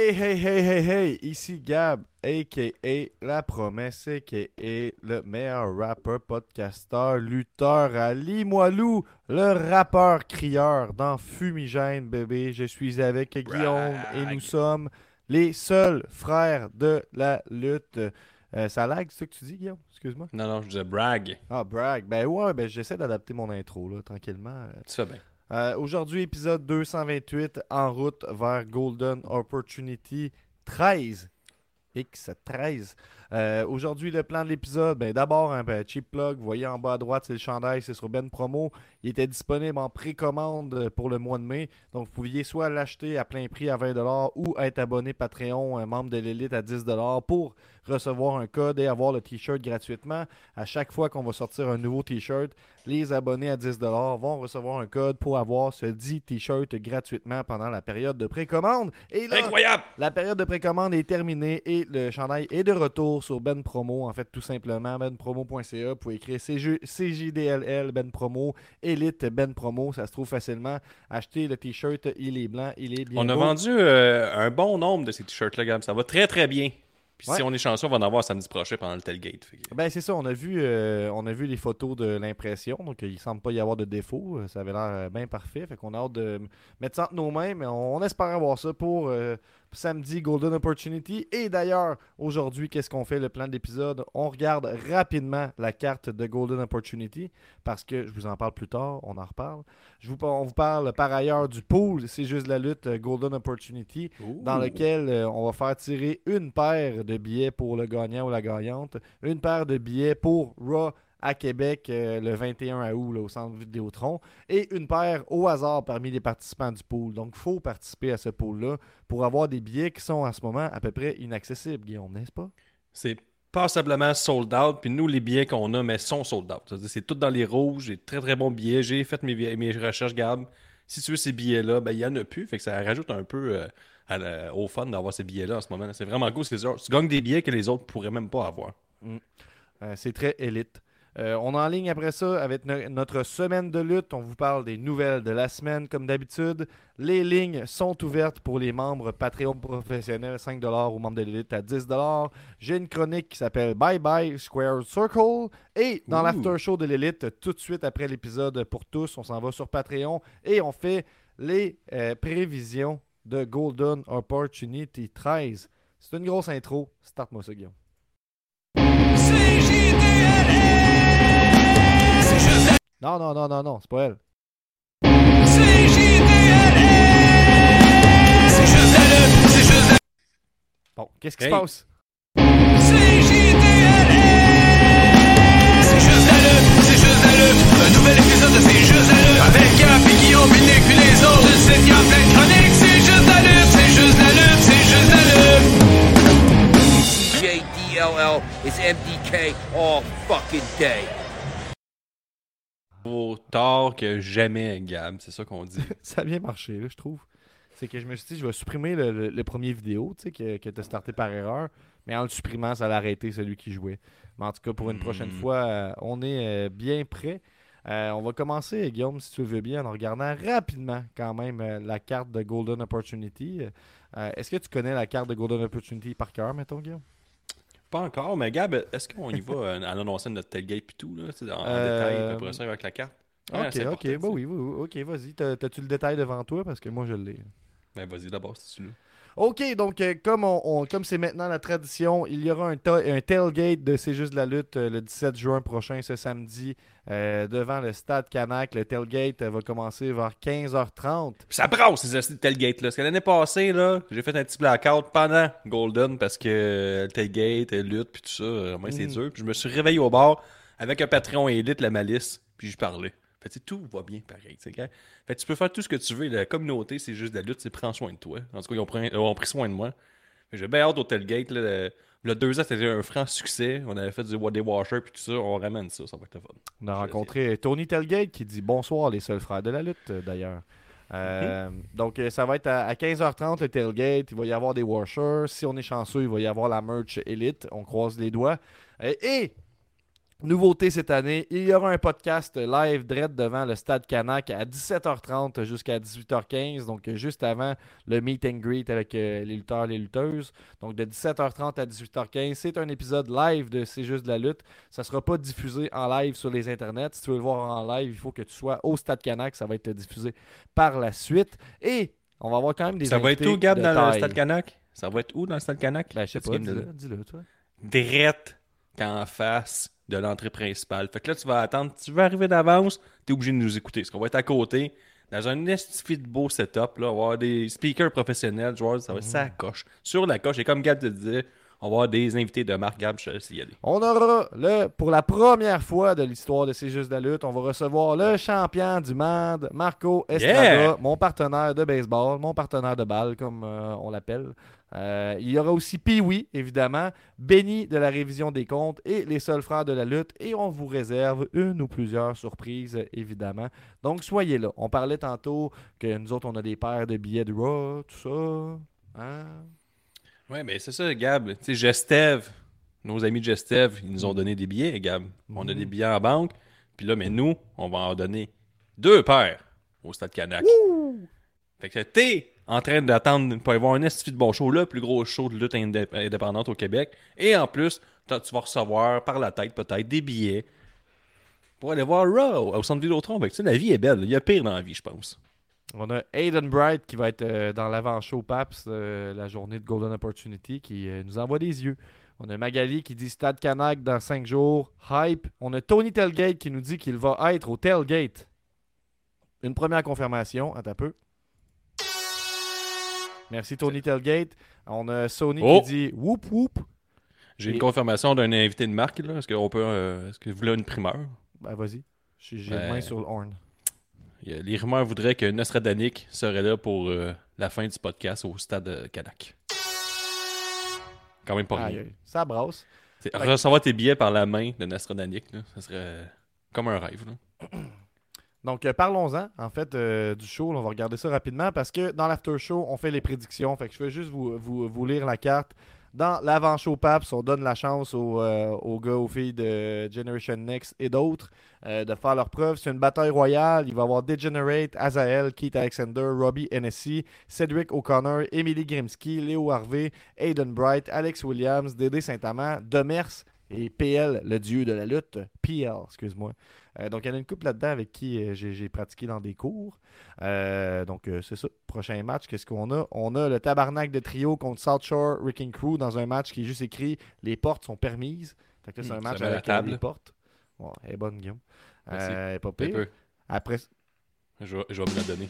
Hey, hey, hey, hey, hey, ici Gab, a.k.a. La Promesse, a.k.a. le meilleur rappeur, podcasteur, lutteur à Limoilou, le rappeur crieur dans Fumigène, bébé. Je suis avec Guillaume et nous sommes les seuls frères de la lutte. Euh, ça lag, c'est ça que tu dis, Guillaume? Excuse-moi. Non, non, je disais brag. Ah, brag. Ben ouais, ben j'essaie d'adapter mon intro, là, tranquillement. Tu fais bien. Euh, Aujourd'hui, épisode 228, en route vers Golden Opportunity 13. X13. Euh, Aujourd'hui, le plan de l'épisode, ben, d'abord, un ben, cheap plug. Vous voyez en bas à droite, c'est le chandail, c'est sur Ben Promo. Il était disponible en précommande pour le mois de mai. Donc, vous pouviez soit l'acheter à plein prix à 20$ ou être abonné Patreon, un membre de l'élite à 10$ pour recevoir un code et avoir le t-shirt gratuitement. À chaque fois qu'on va sortir un nouveau t-shirt, les abonnés à 10$ vont recevoir un code pour avoir ce dit t-shirt gratuitement pendant la période de précommande. Et là, Incroyable! la période de précommande est terminée et le chandail est de retour sur Ben Promo. En fait, tout simplement, benpromo.ca. Vous pouvez écrire CJ CJDLL Ben Promo, Elite Ben Promo. Ça se trouve facilement. Achetez le t-shirt, il est blanc, il est bien On a beau. vendu euh, un bon nombre de ces t-shirts-là, Gab. Ça va très, très bien. Puis Ouais. si on est chanceux, on va en avoir samedi prochain pendant le tailgate. Que- Ben c'est ça, on a vu euh, on a vu les photos de l'impression, donc il semble pas y avoir de défaut, ça avait l'air euh, bien parfait, fait qu'on a hâte de mettre ça entre nos mains, mais on, on espère avoir ça pour euh, samedi Golden Opportunity. Et d'ailleurs, aujourd'hui, qu'est-ce qu'on fait le plan de l'épisode? On regarde rapidement la carte de Golden Opportunity parce que je vous en parle plus tard, on en reparle. Je vous, par- on vous parle par ailleurs du pool, c'est juste la lutte euh, Golden Opportunity dans lequel euh, on va faire tirer une paire de billets pour le gagnant ou la gagnante, une paire de billets pour Raw à Québec euh, le 21 août là, au centre Vidéotron et une paire au hasard parmi les participants du pool. Donc, il faut participer à ce pool-là pour avoir des billets qui sont en ce moment à peu près inaccessibles, Guillaume, n'est-ce pas? C'est passablement sold out. Puis nous, les billets qu'on a, mais sont sold out. C'est tout dans les rouges. J'ai très, très bons billets. J'ai fait mes, recherches, Gab. Si tu veux ces billets-là, ben, il n'y en a plus. Fait que ça rajoute un peu euh, à la- au fun d'avoir ces billets-là en ce moment. C'est vraiment cool. Tu gagnes des billets que les autres pourraient même pas avoir. Euh, c'est très élite. Euh, on est en ligne après ça avec no- notre semaine de lutte. On vous parle des nouvelles de la semaine comme d'habitude. Les lignes sont ouvertes pour les membres Patreon professionnels, 5$ ou membres de l'élite à 10$. J'ai une chronique qui s'appelle Bye Bye Square Circle. Et dans l'after show de l'élite, tout de suite après l'épisode pour tous, on s'en va sur Patreon et on fait les euh, prévisions de Golden Opportunity 13. C'est une grosse intro. Start-moi ça, Guillaume. Non, non, non, non, non, c'est pas elle. Bon, qu'est-ce qui Hey. se passe? Un nouvel épisode de C'est juste la lutte Avec Gap et Guillaume, puis les autres Je sais qu'il y a plein de chroniques C'est juste la lutte, c'est juste la lutte, c'est juste la lutte CJDLL is MDK all fucking day. Vaut tard que jamais, Gab. C'est ça qu'on dit. Ça a bien marché, là, je trouve. C'est que je me suis dit, je vais supprimer le, le- le premier vidéo, tu sais, que, que tu as starté par erreur. Mais en le supprimant, ça l'a arrêté celui qui jouait. Mais en tout cas, pour une prochaine Hmm. fois, euh, on est euh, bien prêt. Euh, on va commencer, Guillaume, si tu le veux bien, en regardant rapidement quand même la carte de Golden Opportunity. Est-ce que tu connais la carte de Golden Opportunity par cœur, mettons, Guillaume? Pas encore, mais Gab, est-ce qu'on y va euh, en annonçant notre tailgate puis tout, là, en, Euh, détail, après ça, avec la carte? Ouais, ok, ok, bah oui, oui, ok, vas-y. T'as- T'as-tu le détail devant toi? Parce que moi, je l'ai. Ben, vas-y d'abord, si tu veux. OK, donc euh, comme on, on- comme c'est maintenant la tradition, il y aura un, ta- un tailgate de C'est juste la lutte euh, le 17 juin prochain, ce samedi, euh, devant le stade Canac. Le tailgate va commencer vers 15h30. Puis ça brasse, ces astuces de tailgate, là. Parce que l'année passée, là, j'ai fait un petit blackout pendant Golden parce que le tailgate, lutte, puis tout ça, moi, c'est Mm. dur. Puis je me suis réveillé au bar avec un Patreon élite, la malice, puis je parlais. Fait tout va bien pareil. Fait que tu peux faire tout ce que tu veux. La communauté, c'est juste de la lutte, c'est prends soin de toi. En tout cas, ils ont pris, ils ont pris soin de moi. J'ai bien hâte au tailgate, là. Le, le deux ans, c'était un franc succès. On avait fait du des washers, puis tout ça. On ramène ça, ça va être le fun. On a rencontré Tony Tailgate qui dit bonsoir, les seuls frères de la lutte, euh, d'ailleurs. Euh, Donc, euh, ça va être à, à 15h30 le tailgate. Il va y avoir des washers. Si on est chanceux, il va y avoir la merch élite. On croise les doigts. Et Nouveauté cette année, il y aura un podcast live direct devant le Stade Canac à 17h30 jusqu'à 18h15, donc juste avant le meet and greet avec euh, les lutteurs et les lutteuses. Donc de 17h30 à 18h15, c'est un épisode live de C'est juste de la lutte. Ça ne sera pas diffusé en live sur les internets. Si tu veux le voir en live, il faut que tu sois au Stade Canac. Ça va être diffusé par la suite. Et on va avoir quand même des Ça va être où, Gab, dans le. Stade Canac? Ça va être où dans le Stade Canac? Ben, je sais pas, dis-le, dis-le, toi. Drette qu'en face de l'entrée principale. Fait que là, tu vas attendre. Tu veux arriver d'avance, tu es obligé de nous écouter. Parce qu'on va être à côté, dans un estifi de beau setup. Là, on va avoir des speakers professionnels, joueurs, ça va être Mhm. ça coche. Sur la coche, et comme Gab te disait, on va avoir des invités de marque. Gab, je y aller. On aura, le, pour la première fois de l'histoire de C'est juste de la lutte, on va recevoir le champion du monde, Marco Estrada, Yeah! mon partenaire de baseball, mon partenaire de balle, comme euh, on l'appelle. Euh, il y aura aussi Pee-Wee, évidemment, Benny de la révision des comptes et les seuls frères de la lutte. Et on vous réserve une ou plusieurs surprises, évidemment. Donc, soyez là. On parlait tantôt que nous autres, on a des paires de billets de Raw, tout ça. Hein? Ouais, mais c'est ça, Gab. Tu sais, Gestev, nos amis de Gestev, ils nous ont donné des billets, Gab. On a Mhm. des billets en banque. Puis là, mais nous, on va en donner deux paires au Stade Canac. Fait que t'es en train d'attendre pour avoir un estifi de bon show, le plus gros show de lutte indé- indépendante au Québec. Et en plus, tu vas recevoir par la tête peut-être des billets pour aller voir Raw au centre Vidéotron. Tu sais, la vie est belle. Il y a pire dans la vie, je pense. On a Aiden Bright qui va être euh, dans l'avant-show PAPS euh, la journée de Golden Opportunity qui euh, nous envoie des yeux. On a Magali qui dit Stade Canac dans 5 jours. Hype. On a Tony Telgate qui nous dit qu'il va être au Tailgate. Une première confirmation. Attends un peu. Merci Tony Telgate. On a Sony Oh! qui dit Whoop Whoop. J'ai Et- une confirmation d'un invité de marque. Là. Est-ce qu'on peut. euh, Est-ce que vous voulez une primeur? Ben vas-y. J'ai Ben- main sur le horn. Les rumeurs voudraient que Nostradanik serait là pour euh, la fin du podcast au stade euh, Canac. Quand même pas rien. Ça brasse. Recevoir tes billets par la main de Nostradanik, là, ça serait comme un rêve. Là. Donc, euh, parlons-en, en fait, euh, du show. On va regarder ça rapidement parce que dans l'after show, on fait les prédictions. Fait que je vais juste vous, vous- lire la carte. Dans l'avant-show PAPS, on donne la chance aux, euh, aux gars, aux filles de Generation Next et d'autres de faire leurs preuves. C'est une bataille royale. Il va y avoir Degenerate, Azael, Keith Alexander, Robbie Hennessy, Cedric O'Connor, Emily Grimsky, Léo Harvey, Aiden Bright, Alex Williams, Dédé Saint-Amand, Demers et PL, le dieu de la lutte. PL, excuse-moi. Euh, donc, il y en a une couple là-dedans avec qui euh, j'ai pratiqué dans des cours. Euh, donc, c'est ça. Prochain match, qu'est-ce qu'on a? On a le tabarnak de trio contre South Shore Wrecking Crew dans un match qui est juste écrit Les portes sont permises. Fait que là, c'est Hmm, un match avec table. les portes. Ouais, elle est bonne, Guillaume. Merci. Elle est pas pire. Après, Je, vais- je vais me la donner.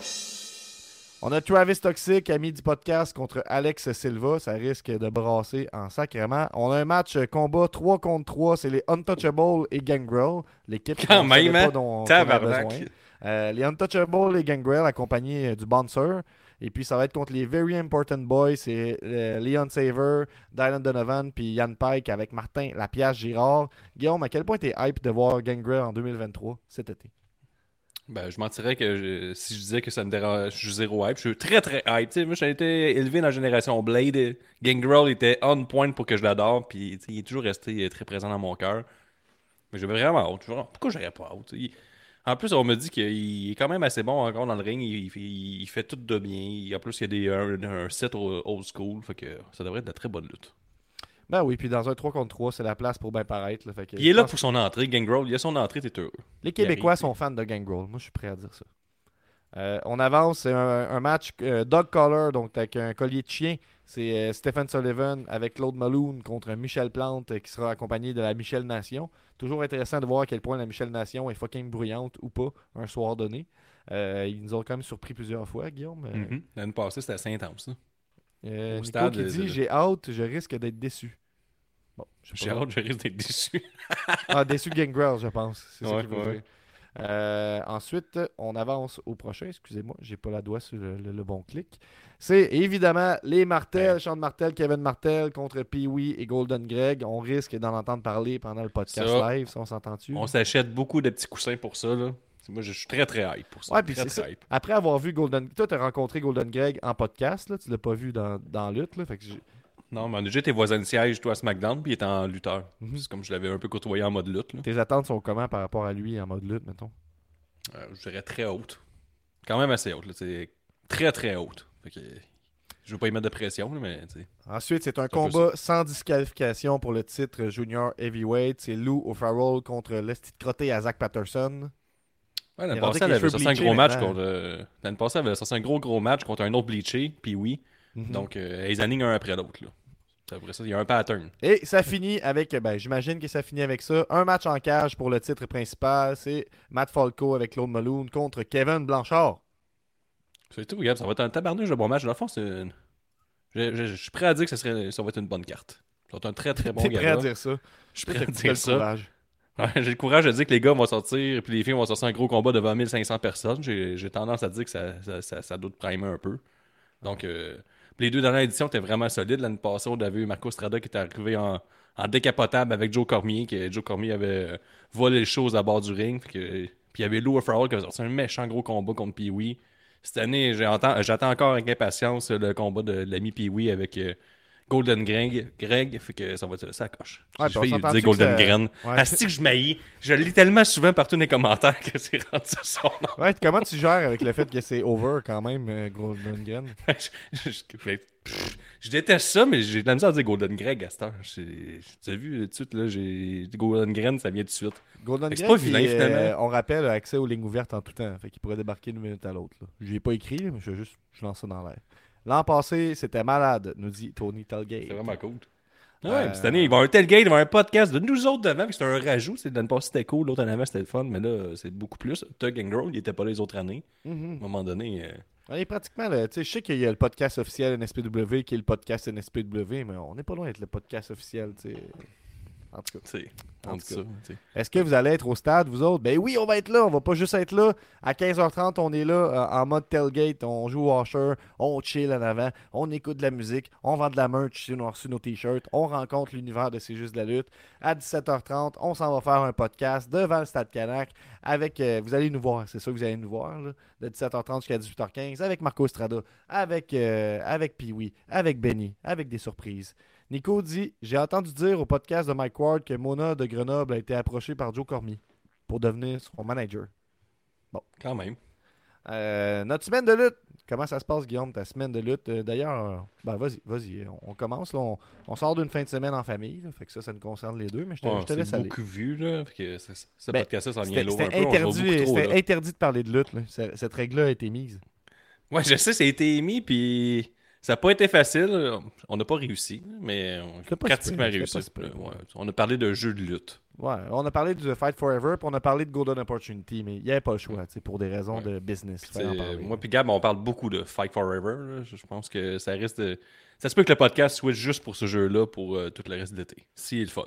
On a Travis Toxic, ami du podcast, contre Alex Silva. Ça risque de brasser en sacrément. On a un match euh, combat 3 contre 3. C'est les Untouchables et Gangrel. L'équipe Quand savait même, pas hein? dont- qu'on a besoin. Euh, les Untouchables et Gangrel accompagnés euh, du Bouncer. Et puis ça va être contre les Very Important Boys. C'est euh, Leon Saver, Dylan Donovan, puis Yann Pike avec Martin Lapiage Girard. Guillaume, à quel point t'es hype de voir Gangrel en 2023 cet été? Ben, je mentirais que si je disais que ça me dérange, je suis zéro hype. Je suis très très hype. Moi, j'ai été élevé dans la génération Blade. Gangrel était on point pour que je l'adore. Puis il est toujours resté très présent dans mon cœur. Mais j'avais vraiment hâte. Pourquoi j'aurais pas hâte? Il- En plus, on me dit qu'il est quand même assez bon encore dans le ring. Il, fait tout de bien. En plus, il y a des, un, set old school. Fait que ça devrait être de très bonne lutte. Ben oui, puis dans un 3 contre 3, c'est la place pour bien paraître. là. Fait que il est là pour son entrée. Gangrel, il a son entrée, t'es heureux. Les Québécois sont fans de Gangrel. Moi, je suis prêt à dire ça. Euh, on avance. C'est un, un match euh, dog collar, donc avec un collier de chien. C'est euh, Stephen Sullivan avec Claude Malone contre Michel Plante qui sera accompagné de la Michel Nation. Toujours intéressant de voir à quel point la Michel Nation est fucking bruyante ou pas un soir donné. Ils nous ont quand même surpris plusieurs fois, Guillaume. Mhm. L'année passée, c'était assez intense. ça. Au Nico stade, qui dit J'ai hâte, je risque d'être déçu. Bon, hâte, je risque d'être déçu. Ah, déçu de Gangrel, je pense. C'est ça Ouais, qu'il ouais. Euh, ensuite, on avance au prochain. Excusez-moi, j'ai pas la doigt sur le, le- le bon clic. C'est évidemment les Martel, Sean Martel, Kevin Martel contre Pee-Wee et Golden Greg. On risque d'en entendre parler pendant le podcast Ça, live, si on s'entend-tu? On s'achète beaucoup de petits coussins pour ça. Là. Moi, je suis très très hype pour ça. Ouais, très, très hype. Après avoir vu Golden... Toi, tu as rencontré Golden Greg en podcast. Là. Tu l'as pas vu dans, dans Lutte. Là. Fait que j'ai- Non, mais on a déjà été voisins de siège, toi, à SmackDown, puis il était en lutteur. Mhm. C'est comme je l'avais un peu côtoyé en mode lutte. Là. Tes attentes sont comment par rapport à lui en mode lutte, mettons? Euh, je dirais très haute. Quand même assez haute. C'est très, très haute. Fait que, je veux pas y mettre de pression, mais. Ensuite, c'est un combat sans disqualification pour le titre junior heavyweight. C'est Lou O'Farrell contre l'esti crotté à Zach Patterson. Ouais, l'année passée, elle avait sorti un gros match contre. euh, L'année passée, elle avait sorti un gros, gros match contre un autre bleaché, puis oui. Mhm. Donc, euh, ils alignent un après l'autre. Là. Après ça, il y a un pattern. Et ça finit avec, ben, j'imagine que ça finit avec ça. Un match en cage pour le titre principal. C'est Matt Falco avec Claude Malone contre Kevin Blanchard. C'est tout, regarde, ça va être un tabarnouche de bon match. Dans le fond, c'est une- je, je- je suis prêt à dire que ça, serait, ça va être une bonne carte. Ça va être un très très bon T'es prêt gala. à dire ça? Je suis prêt à dire ça. Ouais, j'ai le courage de dire que les gars vont sortir, puis les filles vont sortir un gros combat devant 1500 personnes. J'ai tendance à dire que ça, ça, ça, ça doit te primer un peu. Donc, euh, les deux dernières éditions étaient vraiment solides. L'année passée, on avait eu Marco Strada qui était arrivé en, décapotable avec Joe Cormier, que Joe Cormier avait euh, volé les choses à bord du ring. Puis, il y avait Lou Farrell qui avait sorti un méchant gros combat contre Pee-Wee. Cette année, j'attends encore avec impatience le combat de, l'ami Pee-Wee avec euh, Golden Greg, Greg. Fait que ça va être ça coche. Ouais, failli s'entend-tu dire Golden Grain. Ouais. Asti que je maillis. Je lis tellement souvent partout dans les commentaires que c'est rendu son nom. Ouais, comment tu gères avec le fait que c'est over quand même, euh, Golden Gun? je, je- je déteste ça, mais j'ai de la misère à dire Golden Greg à cette heure. Tu as vu, tout de suite, là, j'ai Golden Grain, ça vient tout de suite. Golden Gun, pas vilain, qui, euh, on rappelle, accès aux lignes ouvertes en tout temps. Fait qu'il pourrait débarquer d'une minute à l'autre. Je l'ai pas écrit, mais je, vais juste, je lance ça dans l'air. L'an passé, c'était malade, nous dit Tony Telgate. C'est vraiment cool. Ouais, Euh, cette année, il va y avoir un tailgate, il va y avoir un podcast de nous autres devant, puis c'est un rajout. C'est l'année passée, c'était cool, l'autre en avant, c'était le fun, mais là, c'est beaucoup plus. Tug and Growl, il était pas là les autres années. Mhm. À un moment donné, euh, On est pratiquement là. Tu sais, je sais qu'il y a le podcast officiel NSPW qui est le podcast NSPW, mais on n'est pas loin d'être le podcast officiel. tu sais. En tout cas. En tout cas. Est-ce que vous allez être au stade, vous autres? Ben oui, on va être là. On va pas juste être là. À 15h30, on est là euh, en mode tailgate. On joue au washer. On chill en avant. On écoute de la musique. On vend de la merch si on a reçu nos t-shirts. On rencontre l'univers de C'est juste de la lutte. À 17h30, on s'en va faire un podcast devant le stade Canac. Avec, euh, vous allez nous voir. C'est sûr que vous allez nous voir. là, de 17h30 jusqu'à 18h15. Avec Marco Estrada. Avec, euh, avec Pee-Wee. Avec Benny. Avec des surprises. Nico dit J'ai entendu dire au podcast de Mike Ward que Mona de Grenoble a été approchée par Joe Cormier pour devenir son manager. Quand même. Euh, notre semaine de lutte. Comment ça se passe, Guillaume, ta semaine de lutte? Euh, D'ailleurs, ben vas-y, vas-y. On, commence. Là, on, on sort d'une fin de semaine en famille. là, fait que ça, ça nous concerne les deux, mais je te, Ouais, je te c'est laisse aller. beaucoup vu, là. Fait que ce Ben, podcast-là s'en vient lourd un interdit, c'était interdit de parler de lutte. là. Cette règle-là a été mise. Ouais, je sais, ça a été émis, puis ça n'a pas été facile. On n'a pas réussi, mais on a pratiquement réussi. Ouais, on a parlé de jeux de lutte. Ouais, on a parlé du Fight Forever, puis on a parlé de Golden Opportunity, mais il n'y avait pas le choix, sais, pour des raisons Ouais. de business. Moi puis Gab, on parle beaucoup de Fight Forever. là. Je pense que ça reste. de- Ça se peut que le podcast switch juste pour ce jeu-là pour euh, tout le reste de l'été. Si il est le fun.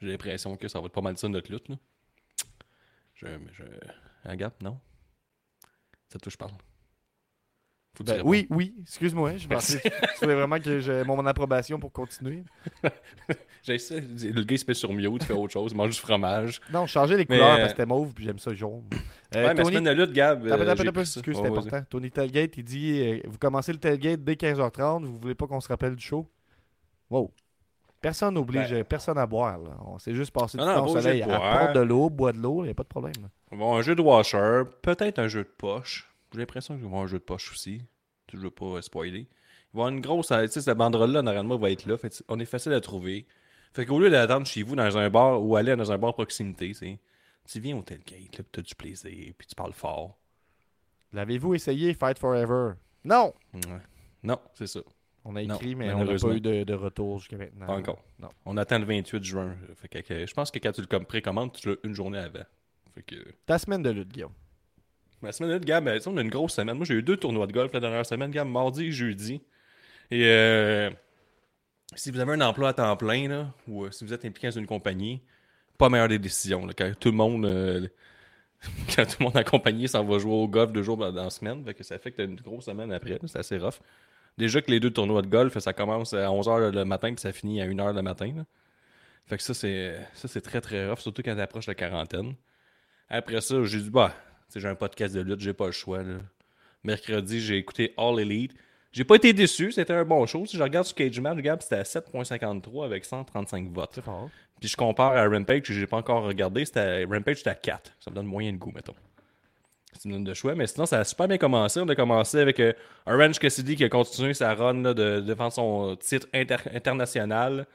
J'ai l'impression que ça va être pas mal ça notre lutte. Là. Je, je... Hein, Gab, non? Ça je parle. Faut Ben, oui, oui, excuse-moi. Je pensais vraiment que j'ai mon approbation pour continuer. J'ai ça. Le gars il se met sur mute, il fait autre chose, il mange du fromage. Non, changer les Mais, couleurs euh, parce que c'était mauve, puis j'aime ça jaune. Euh, ouais, mais la semaine de lutte, Gab. Euh, excuse, c'est important. Tony Telgate, il dit euh, Vous commencez le tailgate dès 15h30, vous voulez pas qu'on se rappelle du show? Wow. Personne n'oblige euh, personne à boire. Là. On s'est juste passé du Ben, Non, non, temps au soleil de à prendre de l'eau, boire de l'eau, il n'y a pas de problème. là. Bon, un jeu de washer, peut-être un jeu de poche. J'ai l'impression qu'il va y avoir un jeu de poche aussi. Je veux pas euh, spoiler. Il va y avoir une grosse. euh, Tu sais, cette banderole-là, normalement, va être là. Fait on est facile à trouver. Fait qu'au lieu d'attendre chez vous dans un bar ou aller dans un bar proximité, c'est. Tu viens au tailgate, là, puis t'as du plaisir, puis tu parles fort. L'avez-vous essayé, Fight Forever? Non Ouais. Non, c'est ça. On a Non, écrit, mais on n'a pas eu de, de retour jusqu'à maintenant. Pas encore. Non. On attend le 28 juin. Fait que, que- je pense que quand tu le com- précommandes, tu l'as une journée avant. Fait que. Ta semaine de lutte, Guillaume. La semaine de Gab, sais, on a une grosse semaine. Moi, j'ai eu deux tournois de golf la dernière semaine, Gab, mardi et jeudi. Et euh, si vous avez un emploi à temps plein, ou euh, si vous êtes impliqué dans une compagnie, pas meilleure des décisions. quand tout le monde euh, quand tout le monde accompagné s'en va jouer au golf deux jours dans, la semaine, fait que ça fait que t'as une grosse semaine après. C'est assez rough. Déjà que les deux tournois de golf, ça commence à 11h le matin puis ça finit à 1h le matin. là. Fait que ça, c'est ça c'est très très rough, surtout quand t'approches la quarantaine. Après ça, j'ai dit, bah, j'ai un podcast de lutte, j'ai pas le choix. là. Mercredi, j'ai écouté All Elite. J'ai pas été déçu, c'était un bon show. Si je regarde sur Cage Match, regarde, c'était à 7.53 avec 135 votes. Puis je compare à Rampage, que j'ai pas encore regardé, c'était Rampage c'était à 4. Ça me donne moyen de goût, mettons. C'est une donne de choix, mais sinon ça a super bien commencé. On a commencé avec euh, Orange Cassidy qui a continué sa run là, de défendre son titre inter- international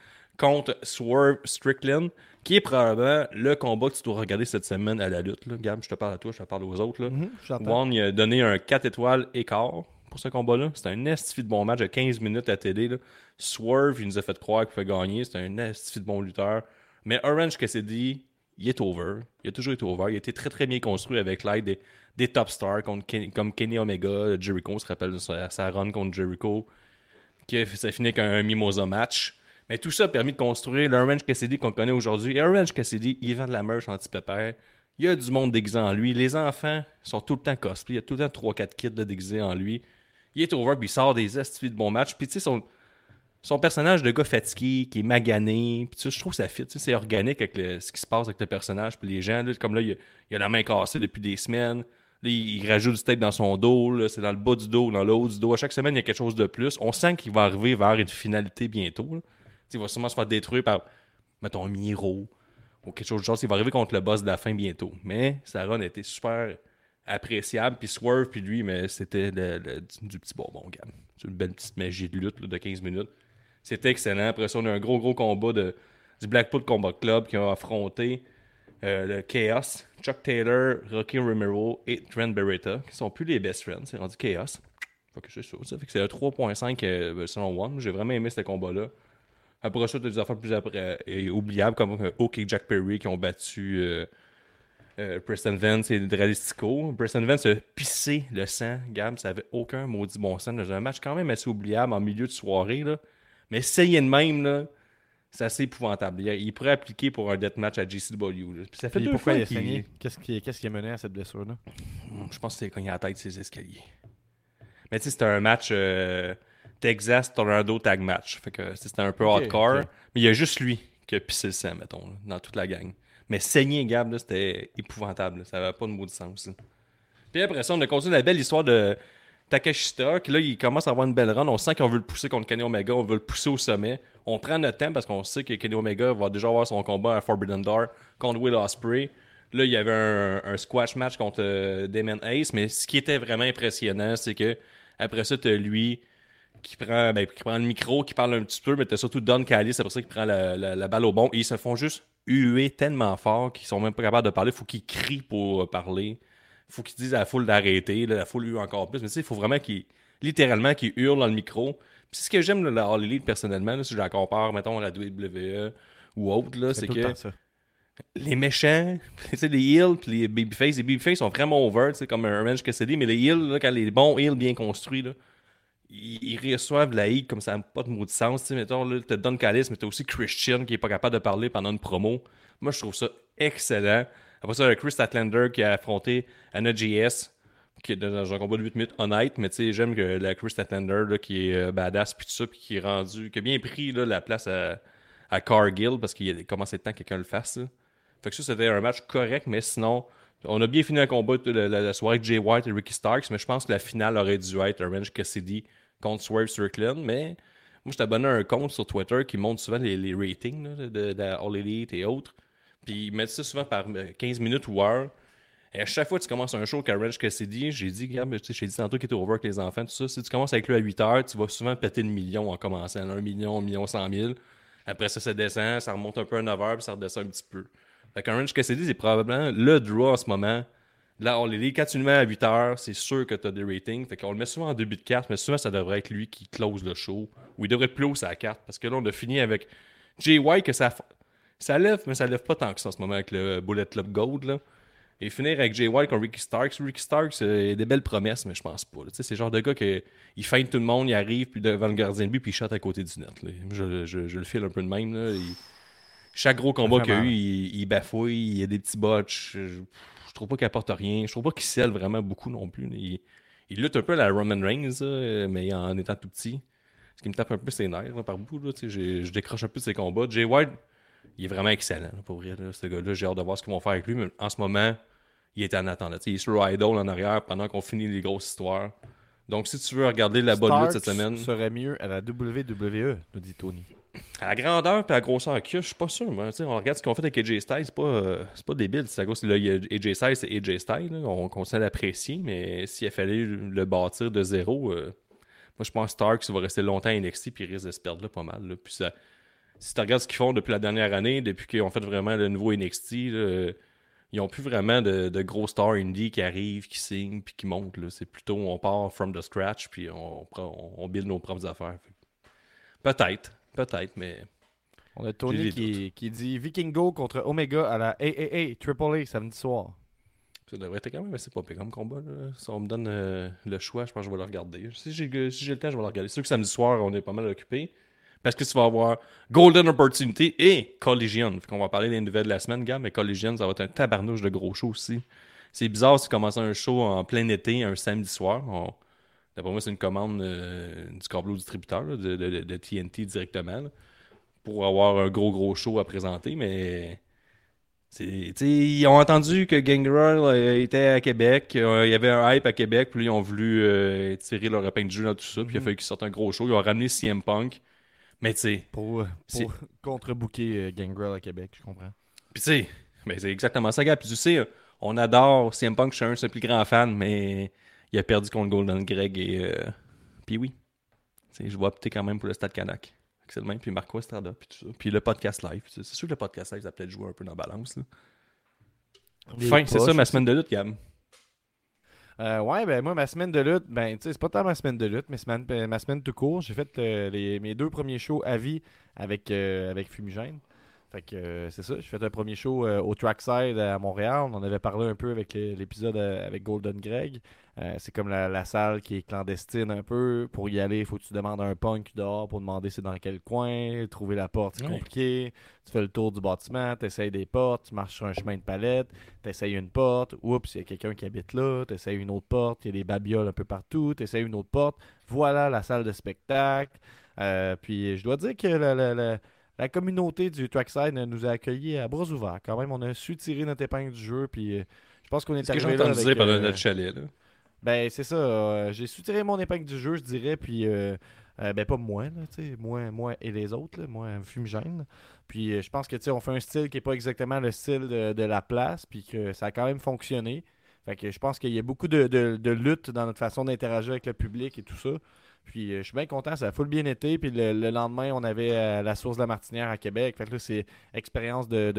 contre Swerve Strickland, qui est probablement le combat que tu dois regarder cette semaine à la lutte. Là. Gab, je te parle à toi, je te parle aux autres. Là. Mhm, j'entends. One, il a donné un 4 étoiles écart pour ce combat-là. C'était un estifi de bon match de 15 minutes à télé. là. Swerve, il nous a fait croire qu'il pouvait gagner. C'était un estifi de bon lutteur. Mais Orange Cassidy, il est over. Il a toujours été over. Il a été très très bien construit avec l'aide des, des top stars contre Ken- comme Kenny Omega, Jericho, on se rappelle de sa, sa run contre Jericho, qui ça finit avec un Mimosa match. Mais tout ça a permis de construire l'Orange Cassidy qu'on connaît aujourd'hui. Et Orange Cassidy, il vend de la merch anti-pépère. Il y a du monde déguisé en lui. Les enfants sont tout le temps cosplay. Il y a tout le temps 3-4 kits de déguisés en lui. Il est over, il sort des estis de bons matchs. Puis tu sais, son, son personnage de gars fatigué, qui est magané, puis tu je trouve ça fit. C'est organique avec le- ce qui se passe avec le personnage. Puis les gens, là, comme là, il a, il a la main cassée depuis des semaines. Là, il, rajoute du tape dans son dos. C'est dans le bas du dos, dans le haut du dos. À chaque semaine, il y a quelque chose de plus. On sent qu'il va arriver vers une finalité bientôt. Il va sûrement se faire détruire par, mettons, un Miro ou quelque chose de genre. Il va arriver contre le boss de la fin bientôt. Mais sa run a été super appréciable. Puis Swerve, puis lui, mais c'était du, du petit bonbon, gars. C'est une belle petite magie de lutte de 15 minutes. C'était excellent. Après ça, on a un gros, gros combat de, du Blackpool Combat Club qui a affronté euh, le Chaos, Chuck Taylor, Rocky Romero et Trent Beretta, qui sont plus les best friends. C'est rendu Chaos. Fait que c'est ça. ça fait que c'est le 3.5 euh, selon One. J'ai vraiment aimé ce combat-là. Après ça, tu as des affaires plus après, et oubliables comme euh, Oak et Jack Perry qui ont battu euh, euh, Preston Vance et Dralistico. Preston Vance a pissé le sang, Gab, ça avait aucun maudit bon sens. dans un match quand même assez oubliable en milieu de soirée. Là. Mais essayer de même, là, c'est assez épouvantable. Il, il pourrait appliquer pour un deathmatch à JCW. là. Puis ça fait Puis deux pourquoi fois il a qu'il- Qu'est-ce qui, qu'est-ce qui a mené à cette blessure-là? Je pense que c'est cogné à la tête ses escaliers. Mais tu sais, c'était un match euh, Texas Tornado Tag Match. Fait que c'était un peu hardcore. Mais il y a juste lui qui a pissé le sang, mettons, là, dans toute la gang. Mais saigner, Gab, là, c'était épouvantable. là. Ça n'avait pas de mot de sens. là. Puis après ça, on a continué la belle histoire de Takashita, qui là, il commence à avoir une belle run. On sent qu'on veut le pousser contre Kenny Omega, on veut le pousser au sommet. On prend notre temps parce qu'on sait que Kenny Omega va déjà avoir son combat à Forbidden Door contre Will Ospreay. Là, il y avait un, un squash match contre euh, Damon Ace, mais ce qui était vraiment impressionnant, c'est que après ça, tu as lui qui prend, ben, qui prend le micro, qui parle un petit peu, mais tu as surtout Don Callis, c'est pour ça qu'il prend la, la- la balle au bon. Et ils se font juste huer tellement fort qu'ils sont même pas capables de parler. Il faut qu'ils crient pour parler. Il faut qu'ils disent à la foule d'arrêter. La foule hue encore plus. Mais tu sais, il faut vraiment qu'ils, littéralement, qu'ils hurlent dans le micro. Puis c'est ce que j'aime de la All Elite personnellement, là, si je la compare, mettons, à la WWE ou autre, là, c'est le que les méchants, les heels puis les babyface, les babyface sont vraiment over, sais, comme un Orange Cassidy, mais les heels, là, quand les bons heels bien construits, là, ils, reçoivent la hate comme ça n'a pas de mot de sens. Tu sais, mettons, là, t'as Don Callis, mais t'as aussi Christian qui est pas capable de parler pendant une promo. Moi, je trouve ça excellent. Après ça, Chris Statlander qui a affronté Anna JS, qui est dans un combat de 8 minutes honnête, mais tu sais, j'aime que la Chris Statlander, là, qui est euh, badass, puis tout ça, puis qui est rendu, qui a bien pris là, la place à, à Cargill, parce qu'il a commencé le temps que quelqu'un le fasse. là. Fait que ça, c'était un match correct, mais sinon, on a bien fini un combat la- la soirée avec Jay White et Ricky Starks, mais je pense que la finale aurait dû être Orange Cassidy contre Swerve Strickland. Mais moi, je suis abonné à un compte sur Twitter qui montre souvent les, les ratings de, de, All Elite et autres. Puis ils mettent ça souvent par euh, 15 minutes ou heure. Et à chaque fois que tu commences un show Orange Cassidy, j'ai dit, regarde, tu sais, j'ai dit tantôt qu'il était over avec les enfants, tout ça. Si tu commences avec lui à 8 heures, tu vas souvent péter le million en commençant. 1 million, 1 million 100 000. Après ça, ça descend, ça remonte un peu à 9 heures, puis ça redescend un petit peu. Fait qu'Orange Cassidy, c'est probablement le draw en ce moment. Là, on les quand tu le mets à 8 heures, c'est sûr que tu as des ratings. Fait qu'on le met souvent en début de carte, mais souvent, ça devrait être lui qui close le show. Ou il devrait être plus haut sa carte. Parce que là, on a fini avec Jay White, que ça, ça lève, mais ça lève pas tant que ça en ce moment avec le Bullet Club Gold. Là. Et finir avec Jay White contre Ricky Starks. Ricky Starks, euh, il a des belles promesses, mais je pense pas. C'est le genre de gars que il feinte tout le monde, il arrive puis devant le gardien de but, puis il shot à côté du net. là. Je, je- je le file un peu de même. Là. Il- Chaque gros combat qu'il a eu, il, il bafouille, il y a des petits botches. Je, je trouve pas qu'il apporte rien. Je trouve pas qu'il scelle vraiment beaucoup non plus. Il, il lutte un peu à la Roman Reigns, là, mais en étant tout petit. Ce qui me tape un peu ses nerfs là, par bout. Là, je décroche un peu de ses combats. Jay White, il est vraiment excellent, pour vrai. ce gars-là, j'ai hâte de voir ce qu'ils vont faire avec lui. Mais en ce moment, il est en attente. Il est sur Idol en arrière pendant qu'on finit les grosses histoires Donc, si tu veux regarder la bonne lutte cette semaine, serait mieux à la WWE, nous dit Tony. À la grandeur et à la grosseur qu'il a, je suis pas sûr. moi. On regarde ce qu'on fait avec AJ Styles, c'est pas, euh, pas débile. C'est à cause là, AJ Styles, c'est AJ Styles. On conseille l'apprécier, mais s'il a fallu le bâtir de zéro, euh, moi, je pense que Starks va rester longtemps à NXT puis il risque de se perdre là pas mal. là. Puis si tu regardes ce qu'ils font depuis la dernière année, depuis qu'ils ont fait vraiment le nouveau NXT, ils ont plus vraiment de, gros stars indie qui arrivent, qui signent puis qui montent. C'est plutôt on part from the scratch puis on, on, on build nos propres affaires. Peut-être, peut-être, mais On a Tony qui, qui dit Vikingo contre Omega à la AAA Triple A samedi soir. Ça devrait être quand même assez pire comme combat. Là. Si on me donne euh, le choix, je pense que je vais le regarder. Si j'ai si le temps, je vais le regarder. C'est sûr que samedi soir, on est pas mal occupé. Parce que tu vas avoir Golden Opportunity et Collision. Fait qu'on va parler des nouvelles de la semaine, gars, mais Collision, ça va être un tabarnouche de gros show aussi. C'est bizarre si tu commences un show en plein été, un samedi soir. On- D'après moi, c'est une commande euh, du câble distributeur là, de, de- de TNT directement là, pour avoir un gros gros show à présenter, mais ils ont entendu que Gangrel euh, était à Québec, euh, il y avait un hype à Québec, puis là, ils ont voulu euh, tirer leur épingle du jeu dans tout ça, puis il a fallu qu'ils sortent un gros show. Ils ont ramené CM Punk, mais tu sais, Pour, contre-booker Gangrel à Québec, je comprends. puis tu sais, ben, c'est exactement ça, gars. Puis tu sais, on adore CM Punk, je suis un de ses plus grands fans, mais il a perdu contre Golden Greg et euh, puis oui. Je vais opter quand même pour le Stade Canac. C'est le même, puis Marco Estrada, puis tout ça. Puis le podcast live. C'est sûr que le podcast live, ça peut-être jouer un peu dans la balance. Là. Fin, c'est ça ma semaine de lutte, Gab. Euh, ouais, ben moi, ma semaine de lutte, ben, tu sais, c'est pas tant ma semaine de lutte, mais semaine- ma semaine tout court. J'ai fait euh, les- mes deux premiers shows à vie avec, euh, avec Fumigène. Fait que euh, c'est ça, j'ai fait un premier show euh, au Trackside à Montréal. On en avait parlé un peu avec l'épisode euh, avec Golden Greg. C'est comme la, la salle qui est clandestine un peu. Pour y aller, il faut que tu demandes un punk dehors pour demander c'est dans quel coin. Trouver la porte, c'est compliqué. Tu fais le tour du bâtiment, tu essayes des portes, tu marches sur un chemin de palette, tu essayes une porte. Oups, il y a quelqu'un qui habite là. Tu essayes une autre porte, il y a des babioles un peu partout. Tu essayes une autre porte. Voilà la salle de spectacle. Puis je dois dire que la, la- la- la communauté du Trackside nous a accueillis à bras ouverts. Quand même, on a su tirer notre épingle du jeu. Puis euh, je pense qu'on est C'est ce que arrivé là avec, dire pendant euh, notre chalet. Là. ben, c'est ça. euh, j'ai su tirer mon épingle du jeu, je dirais. Puis, euh, ben, pas moi, là, tu sais. Moi, moi et les autres, là, moi, fumigène. Puis, euh, je pense que, on fait un style qui est pas exactement le style de, de la place. Puis que ça a quand même fonctionné. Fait que je pense qu'il y a beaucoup de, de, de lutte dans notre façon d'interagir avec le public et tout ça. Puis, euh, je suis bien content. Ça a full bien été. Puis, le, le lendemain, on avait euh, la source de la Martinière à Québec. Fait que là, c'est expérience de.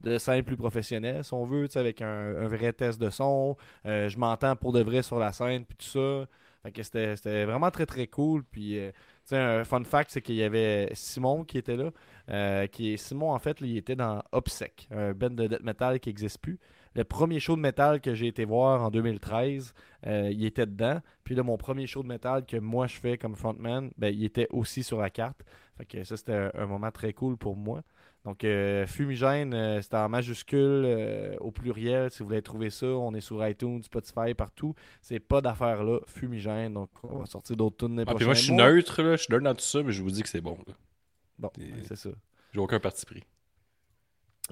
de scène plus professionnelle, si on veut, avec un, vrai test de son, euh, je m'entends pour de vrai sur la scène, puis tout ça. Fait que c'était vraiment très très cool. Puis, tu sais, un fun fact, c'est qu'il y avait Simon qui était là. euh, qui Simon, en fait, il était dans Obsec, un band de death metal qui n'existe plus. Le premier show de métal que j'ai été voir en 2013, euh, il était dedans. Puis là, mon premier show de métal que moi je fais comme frontman, ben, il était aussi sur la carte. Fait que ça, c'était un moment très cool pour moi. Donc, euh, Fumigène, euh, c'était en majuscule, euh, au pluriel. Si vous voulez trouver ça, on est sur iTunes, Spotify, partout. C'est pas d'affaire là, Fumigène. Donc, on va sortir d'autres tunes Ah, puis moi, je suis neutre, là, je suis neutre dans tout ça, mais je vous dis que c'est bon. là. Bon, ouais, c'est ça. J'ai aucun parti pris.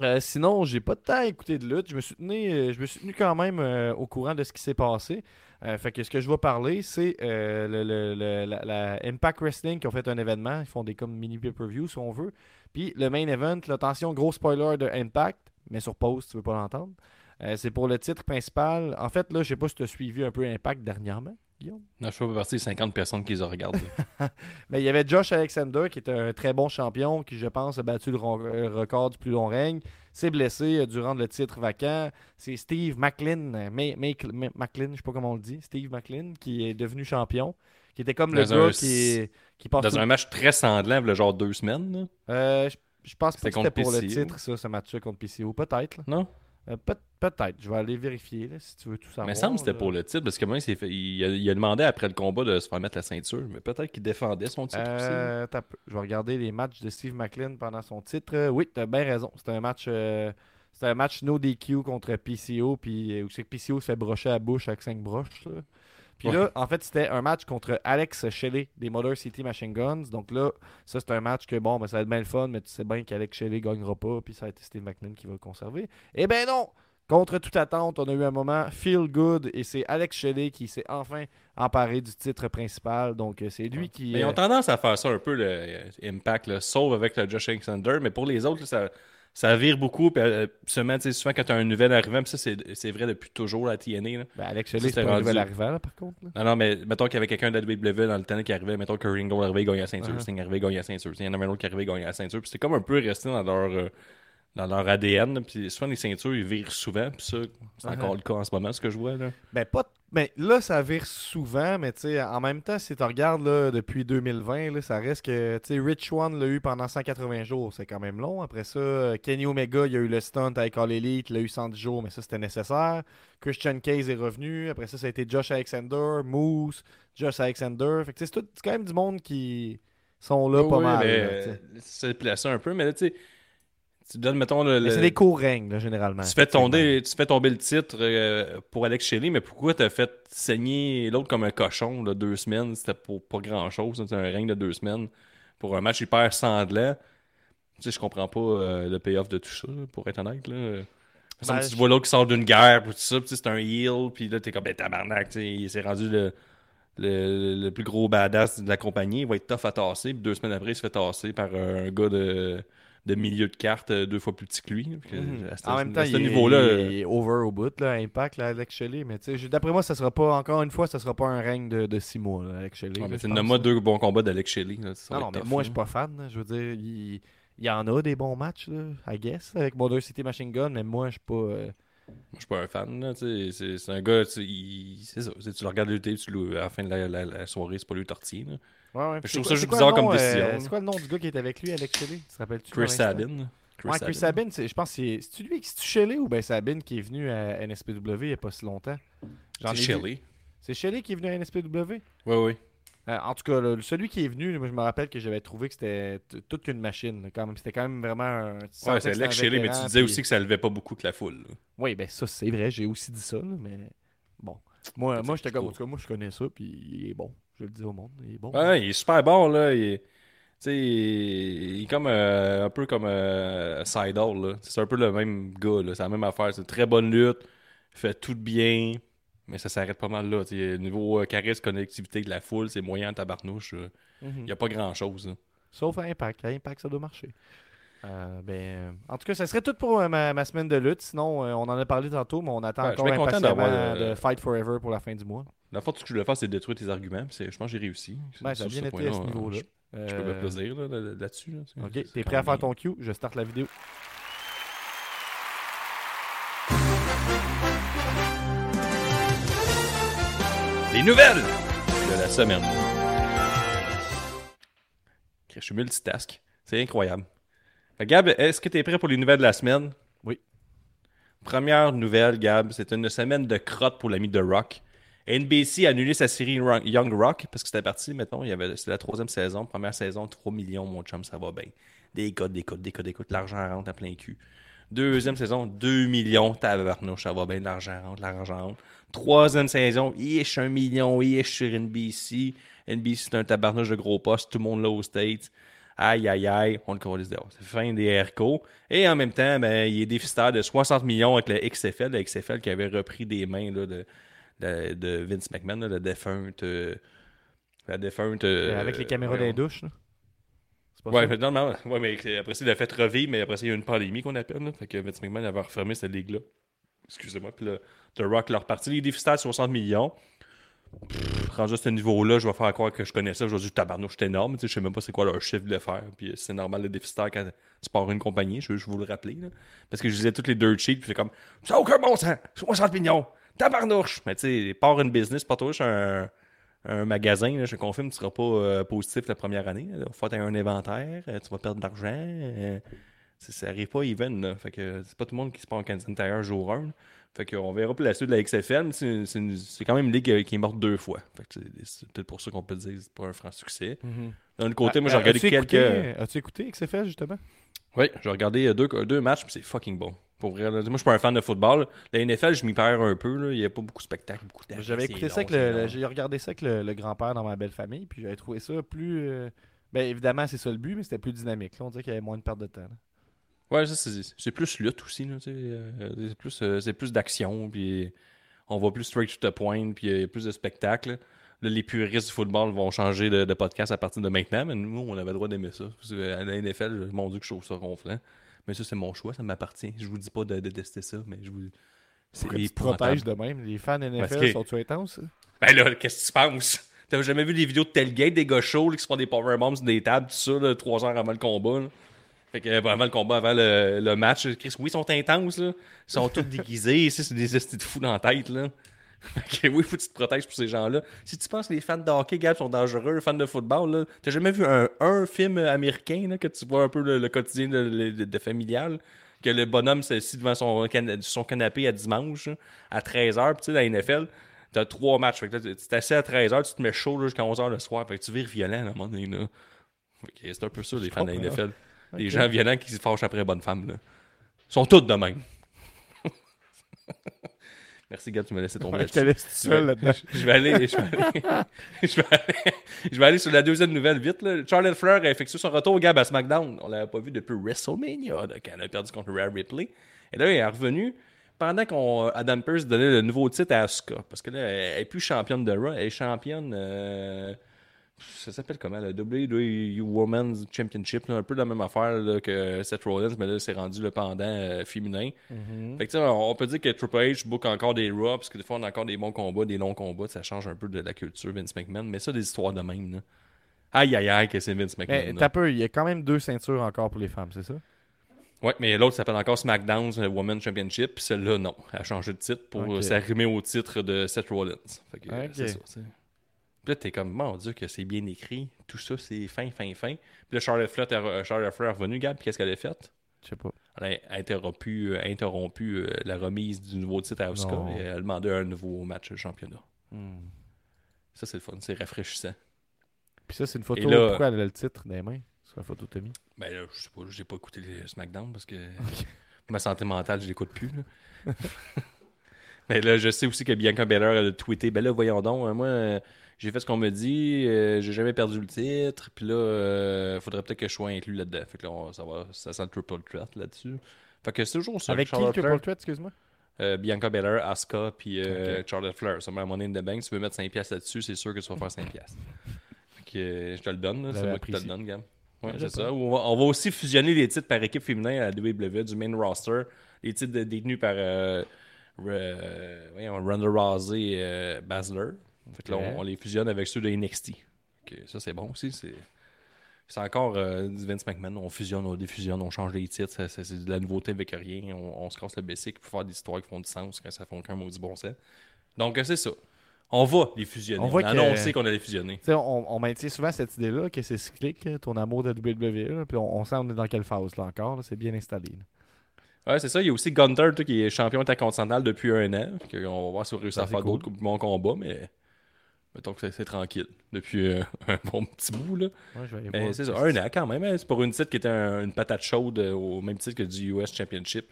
Euh, sinon, j'ai pas de temps à écouter de lutte. Je me suis tenu, euh, je me suis tenu quand même euh, au courant de ce qui s'est passé. Fait que ce que je vais parler, c'est le, le- le- la, la Impact Wrestling qui ont fait un événement. Ils font des comme mini pay-per-view si on veut. Puis le main event, attention, gros spoiler de Impact, mais sur pause, tu veux pas l'entendre. Euh, c'est pour le titre principal. En fait, là, je sais pas si tu as suivi un peu Impact dernièrement, Guillaume. Non, je fais pas partie des 50 personnes qui les ont regardées. Mais il y avait Josh Alexander qui est un très bon champion qui, je pense, a battu le euh, record du plus long règne. S'est blessé euh, durant le titre vacant. C'est Steve McLean, McLean, je sais pas comment on le dit, Steve McLean, qui est devenu champion. Qui était comme le Dans gars qui, qui passe Dans tout- un match très sanglant, a genre deux semaines. Euh, je, je pense pas que c'était pour le titre, ça, ce match-là contre PCO. Peut-être. Non? Euh, peut- Peut-être. Je vais aller vérifier là, si tu veux tout savoir. Mais il semble que c'était pour le titre, parce que moi, il, s'est fait- il a, il a demandé après le combat de se faire mettre la ceinture, mais peut-être qu'il défendait son titre aussi. Euh, je vais regarder les matchs de Steve McLean pendant son titre. Oui, t'as bien raison. C'était un match euh, c'était un match no DQ contre PCO. Puis où c'est que PCO se fait brocher à la bouche avec 5 broches. là. Puis Ouais. là, en fait, c'était un match contre Alex Shelley des Motor City Machine Guns. Donc là, ça, c'est un match que, bon, ben, ça va être bien le fun, mais tu sais bien qu'Alex Shelley gagnera pas. Puis ça a été Steve McLean qui va le conserver. Eh ben non! Contre toute attente, on a eu un moment feel good et c'est Alex Shelley qui s'est enfin emparé du titre principal. Donc, euh, c'est lui qui. Mais ils euh, ont tendance à faire ça un peu, le euh, Impact, là, sauf avec le Josh Alexander. Mais pour les autres, là, ça, ça vire beaucoup. Puis, euh, sais, souvent, quand tu as un nouvel arrivant, puis ça, c'est c'est vrai depuis toujours, la TNA. là. ben, Alex Shelley, c'est pas un nouvel arrivant, là, par contre. là. Non, non, mais mettons qu'il y avait quelqu'un de la WWE dans le temps qui arrivait. Mettons que Ringo arrivait, gagner la ceinture. Uh-huh. Sting arrivait, gagner la ceinture. Il y en avait un autre qui arrivait, gagner la ceinture. Puis c'était comme un peu resté dans leur, euh, dans leur ADN. Puis souvent, les ceintures, ils virent souvent. Puis ça, c'est Uh-huh. encore le cas en ce moment, ce que je vois. Là. Ben, pas. Ben, là, ça vire souvent, mais en même temps, si tu regardes là, depuis 2020, là, ça reste que, Rich One l'a eu pendant 180 jours, c'est quand même long. Après ça, Kenny Omega, il a eu le stunt avec All Elite, il l'a eu 110 jours, mais ça, c'était nécessaire. Christian Case est revenu. Après ça, ça a été Josh Alexander, Moose, Josh Alexander. Fait que, c'est quand même du monde qui sont là pas Oui, mal. mais, c'est placé un peu. Mais là, tu sais, tu donnes, mettons, le. C'est des courts règnes, là, généralement. Tu fais, tomber, tu fais tomber le titre euh, pour Alex Shelley, mais pourquoi t'as fait saigner l'autre comme un cochon là, deux semaines? C'était pour pas grand chose. C'était un règne de deux semaines pour un match hyper sanglant. Tu sais, je comprends pas euh, le payoff de tout ça, pour être honnête. Là. Ben, tu je- vois l'autre qui sort d'une guerre, puis tout ça, c'est un heel, puis là, t'es comme, ben tabarnak, il s'est rendu le, le, le plus gros badass de la compagnie, il va être tough à tasser, puis deux semaines après, il se fait tasser par un gars de, de milieu de carte euh, deux fois plus petit que lui. Que, Mhm. à ce- En même temps, à ce il, est- niveau-là, euh, il est over au bout, là, Impact, là, Alex Shelley. Mais d'après moi, ça sera pas, encore une fois, ça sera pas un règne de, de six mois, là, Alex Shelley. Là, mais nomme-moi deux bons combats d'Alex Shelley. là, Non, mais tough, moi, je suis pas fan. Je veux dire, il, il y en a des bons matchs, là, I guess, avec Border City Machine Gun, mais moi, je suis pas. euh, Moi, je suis pas un fan. là, tu sais, C'est c'est un gars, il- c'est ça. tu le regardes lutter, tu le- à la fin de la, la- la soirée, c'est pas lui tortiller. Ouais, ouais. Je trouve quoi- ça juste bizarre comme euh, décision, là. C'est quoi le nom du gars qui est avec lui, Alex Shelley? Tu te rappelles-tu Chris? Sabin. Ouais, Chris Sabin, je pense que c'est. Lui, c'est-tu Shelley ou ben Sabin qui est venu à NSPW il y a pas si longtemps? C'est Shelley. C'est Shelley qui est venu à NSPW Oui, oui. Euh, en tout cas, là, celui qui est venu, moi, je me rappelle que j'avais trouvé que c'était toute qu'une machine. là, Quand même, c'était quand même vraiment un. Ouais, c'est Alex Shelley, mais tu disais puis- aussi que ça levait pas beaucoup que la foule. là. Oui, ben ça, c'est vrai, j'ai aussi dit ça, là, mais bon. Moi, moi j'étais comme, en tout cas, moi, je connais ça, puis il est bon. Je le dis au monde, il est bon. Ouais, il est super bon, là. Il est, il est comme euh, un peu comme euh, là. C'est un peu le même gars, là. C'est la même affaire. C'est une très bonne lutte. Il fait tout bien. Mais ça s'arrête pas mal là. Niveau euh, charisme, connectivité de la foule, c'est moyen en tabarnouche. Mhm. Il n'y a pas grand chose. Sauf à Impact. À Impact, ça doit marcher. Euh, ben, en tout cas, ça serait tout pour euh, ma, ma semaine de lutte. Sinon, euh, on en a parlé tantôt, mais on attend Ouais, encore impatiemment de Fight Forever pour la fin du mois. La fois, tout ce que je voulais faire, c'est détruire tes arguments. Je pense que j'ai réussi. Ben, ça a bien été à ce niveau-là. Je, je peux me plaisir là, là- là-dessus. là. Ok, t'es prêt à faire ton cue? Je starte la vidéo. Les nouvelles de la semaine. Je suis multitask. C'est incroyable. Gab, est-ce que tu es prêt pour les nouvelles de la semaine? Oui. Première nouvelle, Gab, c'est une semaine de crotte pour l'ami de Rock. NBC a annulé sa série Young Rock parce que c'était parti, mettons, il y avait, c'était la troisième saison, première saison, 3 millions, mon chum, ça va bien. Des codes, des codes, des codes, des codes, l'argent rentre à plein cul. Deuxième saison, 2 millions, tabarnouche, ça va bien, l'argent rentre, l'argent rentre. Troisième saison, ish, 1 million, ish sur NBC. NBC, c'est un tabarnouche de gros postes, tout le monde là aux States. Aïe, aïe, aïe, on le connaît dehors. C'est fin des AirCo. Et en même temps, ben, il est déficitaire de 60 millions avec le XFL, le XFL qui avait repris des mains là, de, de, de Vince McMahon, là, le défunte. euh, la défunte. euh, avec les caméras voyons. des douches. là. C'est pas Ouais, fait- non, non, ouais, mais après il a fait revivre, mais après il y a eu une pandémie qu'on appelle. Là, fait que Vince McMahon avait refermé cette ligue-là. Excusez-moi. Puis là, The Rock leur parti. Les déficitaires de 60 millions. Rendu à ce niveau-là, je vais faire croire que je connais ça. Je vais dire, tabarnouche, c'est énorme. Tu sais, Je sais même pas c'est quoi leur chiffre de faire. Puis euh, c'est normal le déficitaire quand tu pars une compagnie. Je veux vous le rappeler. là. Parce que je disais toutes les dirt sheets. Puis c'est comme, ça aucun bon sens. 60 millions. Tabarnouche. Mais tu sais, pars une business, pas toi, un un magasin, je confirme, tu seras pas euh, positif la première année. Il va falloir un inventaire, euh, tu vas perdre de l'argent. ça n'arrive pas even. Fait que c'est pas tout le monde qui se prend en Canadian Tire jour 1. Fait qu'on verra pour la suite de la XFL, c'est, quand même une ligue euh, qui est morte deux fois. Fait que c'est, peut-être pour ça qu'on peut dire que c'est pas un franc succès. Mhm. D'un autre côté, moi Ah, j'ai euh, regardé quelques. As-tu écouté XFL, justement? Oui, j'ai regardé euh, deux, deux matchs, puis c'est fucking bon. Pour vrai, là. Moi, je suis pas un fan de football. La NFL, je m'y perds un peu. Là. Il n'y a pas beaucoup de spectacles, beaucoup J'avais écouté ça j'ai regardé ça avec le, le grand-père dans ma belle famille, puis j'avais trouvé ça plus. euh, Ben évidemment, c'est ça le but, mais c'était plus dynamique. Là, on dirait qu'il y avait moins de perte de temps. là. Ouais, ça, c'est c'est plus lutte aussi. euh, c'est plus, euh, c'est plus d'action, puis on va plus straight to the point, puis il y a plus de spectacle. Là, les puristes du football vont changer de, de podcast à partir de maintenant, mais nous, on avait le droit d'aimer ça. Que À la NFL, mon Dieu, que je trouve ça ronflant. Mais ça, c'est mon choix, ça m'appartient. Je vous dis pas de, de tester ça, mais je vous. C'est protèges de même? Les fans NFL que- sont-tu intenses? Ben là, qu'est-ce que tu penses? T'as jamais vu des vidéos de tailgate des gars chauds là, qui se font des powerbombs sur des tables, tout ça, là, trois heures avant le combat? là? Fait que, euh, avant le combat, avant le, match, Chris, oui, ils sont intenses, là. Ils sont tous déguisés. Ici, c'est des estis de fous dans la tête, là. Fait que oui, faut que tu te protèges pour ces gens-là. Si tu penses que les fans de hockey, Gab, sont dangereux, les fans de football, là, t'as jamais vu un, film américain, que tu vois un peu le, quotidien de, familial? Que le bonhomme s'est assis devant son, cana- son canapé à dimanche, à 13h, puis tu sais, dans la NFL, T'as trois matchs. Tu t'assieds à 13h, tu te mets chaud jusqu'à 11h le soir. Que tu vires violent à un moment c'est un peu ça, les fans de la comprends. Les gens violents qui se fâchent après bonne femme. Là. Ils sont tous de même. Merci, Gab, tu m'as laissé tomber Ouais, je là-dessus. te laisse tout seul là-dedans. Je vais aller, je vais aller, je vais aller, je vais aller sur la deuxième nouvelle vite. Là. Charlotte Flair a effectué son retour au Gab à SmackDown. On l'avait pas vu depuis WrestleMania, là, quand elle a perdu contre Rhea Ripley. Et là, elle est revenue pendant qu'on Adam Pearce donnait le nouveau titre à Asuka. Parce que là, elle est plus championne de Raw, elle est championne. euh, ça s'appelle comment la WWE Women's Championship, là, un peu la même affaire là, que Seth Rollins, mais là, c'est rendu le pendant euh, féminin. Fait que, tu sais, on peut dire que Triple H book encore des Raw, parce que des fois, on a encore des bons combats, des longs combats, ça change un peu de la culture Vince McMahon, mais ça, des histoires de même. Là. Aïe, aïe, aïe, que c'est Vince McMahon. T'as peu, il y a quand même deux ceintures encore pour les femmes, c'est ça? Ouais, mais l'autre s'appelle encore SmackDown euh, Women's Championship, puis celle-là, non. Elle a changé de titre pour Ok. euh, s'arrimer au titre de Seth Rollins. Fait que, euh, Ok. c'est ça. Puis là, t'es comme, mon Dieu, que c'est bien écrit. Tout ça, c'est fin, fin, fin. Puis là, Charlotte Flair, est- revenue, Gab, puis qu'est-ce qu'elle a fait? Je sais pas. Elle a interrompu, euh, interrompu euh, la remise du nouveau titre à Non. et elle a demandé un nouveau match de championnat. Hmm. Ça, c'est le fun, c'est rafraîchissant. Puis ça, c'est une photo. Et là- Pourquoi elle a le titre dans les mains? Sur la photo t'as mis. Ben là, je sais pas, j'ai pas écouté les SmackDown parce que ma santé mentale, je l'écoute plus. Là. Mais là, je sais aussi que Bianca Belair a tweeté Ben là, voyons donc, euh, moi, j'ai fait ce qu'on me dit, euh, j'ai jamais perdu le titre, puis là, euh, faudrait peut-être que je sois inclus là-dedans. Fait que là, on- ça, va, ça sent le triple threat là-dessus. Fait que c'est toujours ça. Avec qui le triple threat, excuse-moi? euh, Bianca Belair, Asuka, puis euh. Charlotte Flair. Ça met money in the bank. Si tu veux mettre 5$ piastres là-dessus, c'est sûr que tu vas faire 5$. piastres. Fait que je te le donne, c'est moi qui te le donne, Gab. Ouais, c'est ça. On va, on va aussi fusionner les titres par équipe féminin à la WWE du main roster. Les titres détenus par Ronda Rousey et Baszler. Fait que là, on, on les fusionne avec ceux de NXT. Ça, c'est bon aussi. C'est. C'est encore euh, du Vince McMahon. On fusionne, on défusionne, on change les titres. ça- ça- c'est de la nouveauté avec rien. On, on se casse le basic pour faire des histoires qui font du sens quand ça fait aucun maudit bon sens. Donc, euh, c'est ça. On va les fusionner. On On, voit a que- annoncé qu'on allait fusionner. On, on maintient souvent cette idée-là que c'est cyclique, hein, ton amour de WWE. là, puis on, on sait on est dans quelle phase là encore. là, c'est bien installé. là. Ouais, c'est ça. Il y a aussi Gunter qui est champion intercontinental depuis un an. On va voir si on réussit à faire cool. d'autres bons combats, mais mettons que c'est- tranquille depuis euh, un bon petit bout. Là. Ouais, je vais aller Mais c'est ça, un an quand même. hein. C'est pour une titre qui était un- une patate chaude euh, au même titre que du US Championship.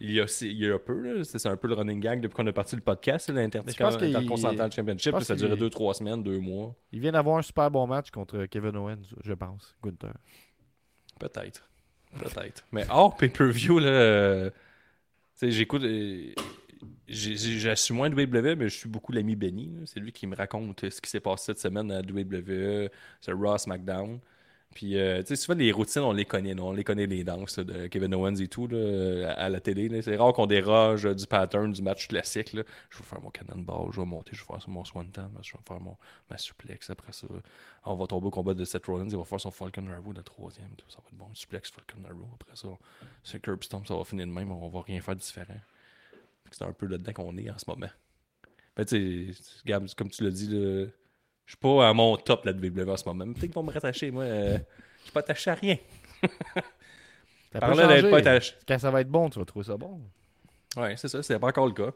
Il y a, il y a un peu, c'est un peu le running gag depuis qu'on a parti le podcast, l'Intercontinental Championship. là, Ça qu'il- 2-3 semaines, 2 mois. Il vient d'avoir un super bon match contre Kevin Owens, je pense. Gunther. Peut-être. Peut-être. Mais hors pay-per-view, là. euh, j'écoute. J'assume moins WWE, mais je suis beaucoup l'ami Benny. C'est lui qui me raconte ce qui s'est passé cette semaine à WWE, sur Raw, SmackDown. Puis, euh, tu sais, souvent, les routines, on les connaît, non? On les connaît, les danses de Kevin Owens et tout, là, à, la télé. C'est rare qu'on déroge euh, du pattern du match classique. là. Je vais faire mon cannonball, je vais monter, je vais faire mon swanton, je vais faire mon, ma suplex après ça. On va tomber au combat de Seth Rollins, il va faire son Falcon Arrow, le troisième. Ça va être bon, suplex, Falcon Arrow. Après ça, c'est Curb Stomp, ça va finir de même, on va rien faire de différent. C'est un peu là-dedans qu'on est en ce moment. Mais tu sais, Gab, comme tu l'as dit, là, je suis pas à mon top la WWE en ce moment. Peut-être qu'ils vont me rattacher, moi. euh, je suis pas attaché à rien. Par là d'être pas attaché. Quand ça va être bon, tu vas trouver ça bon. Ouais, c'est ça, c'est pas encore le cas.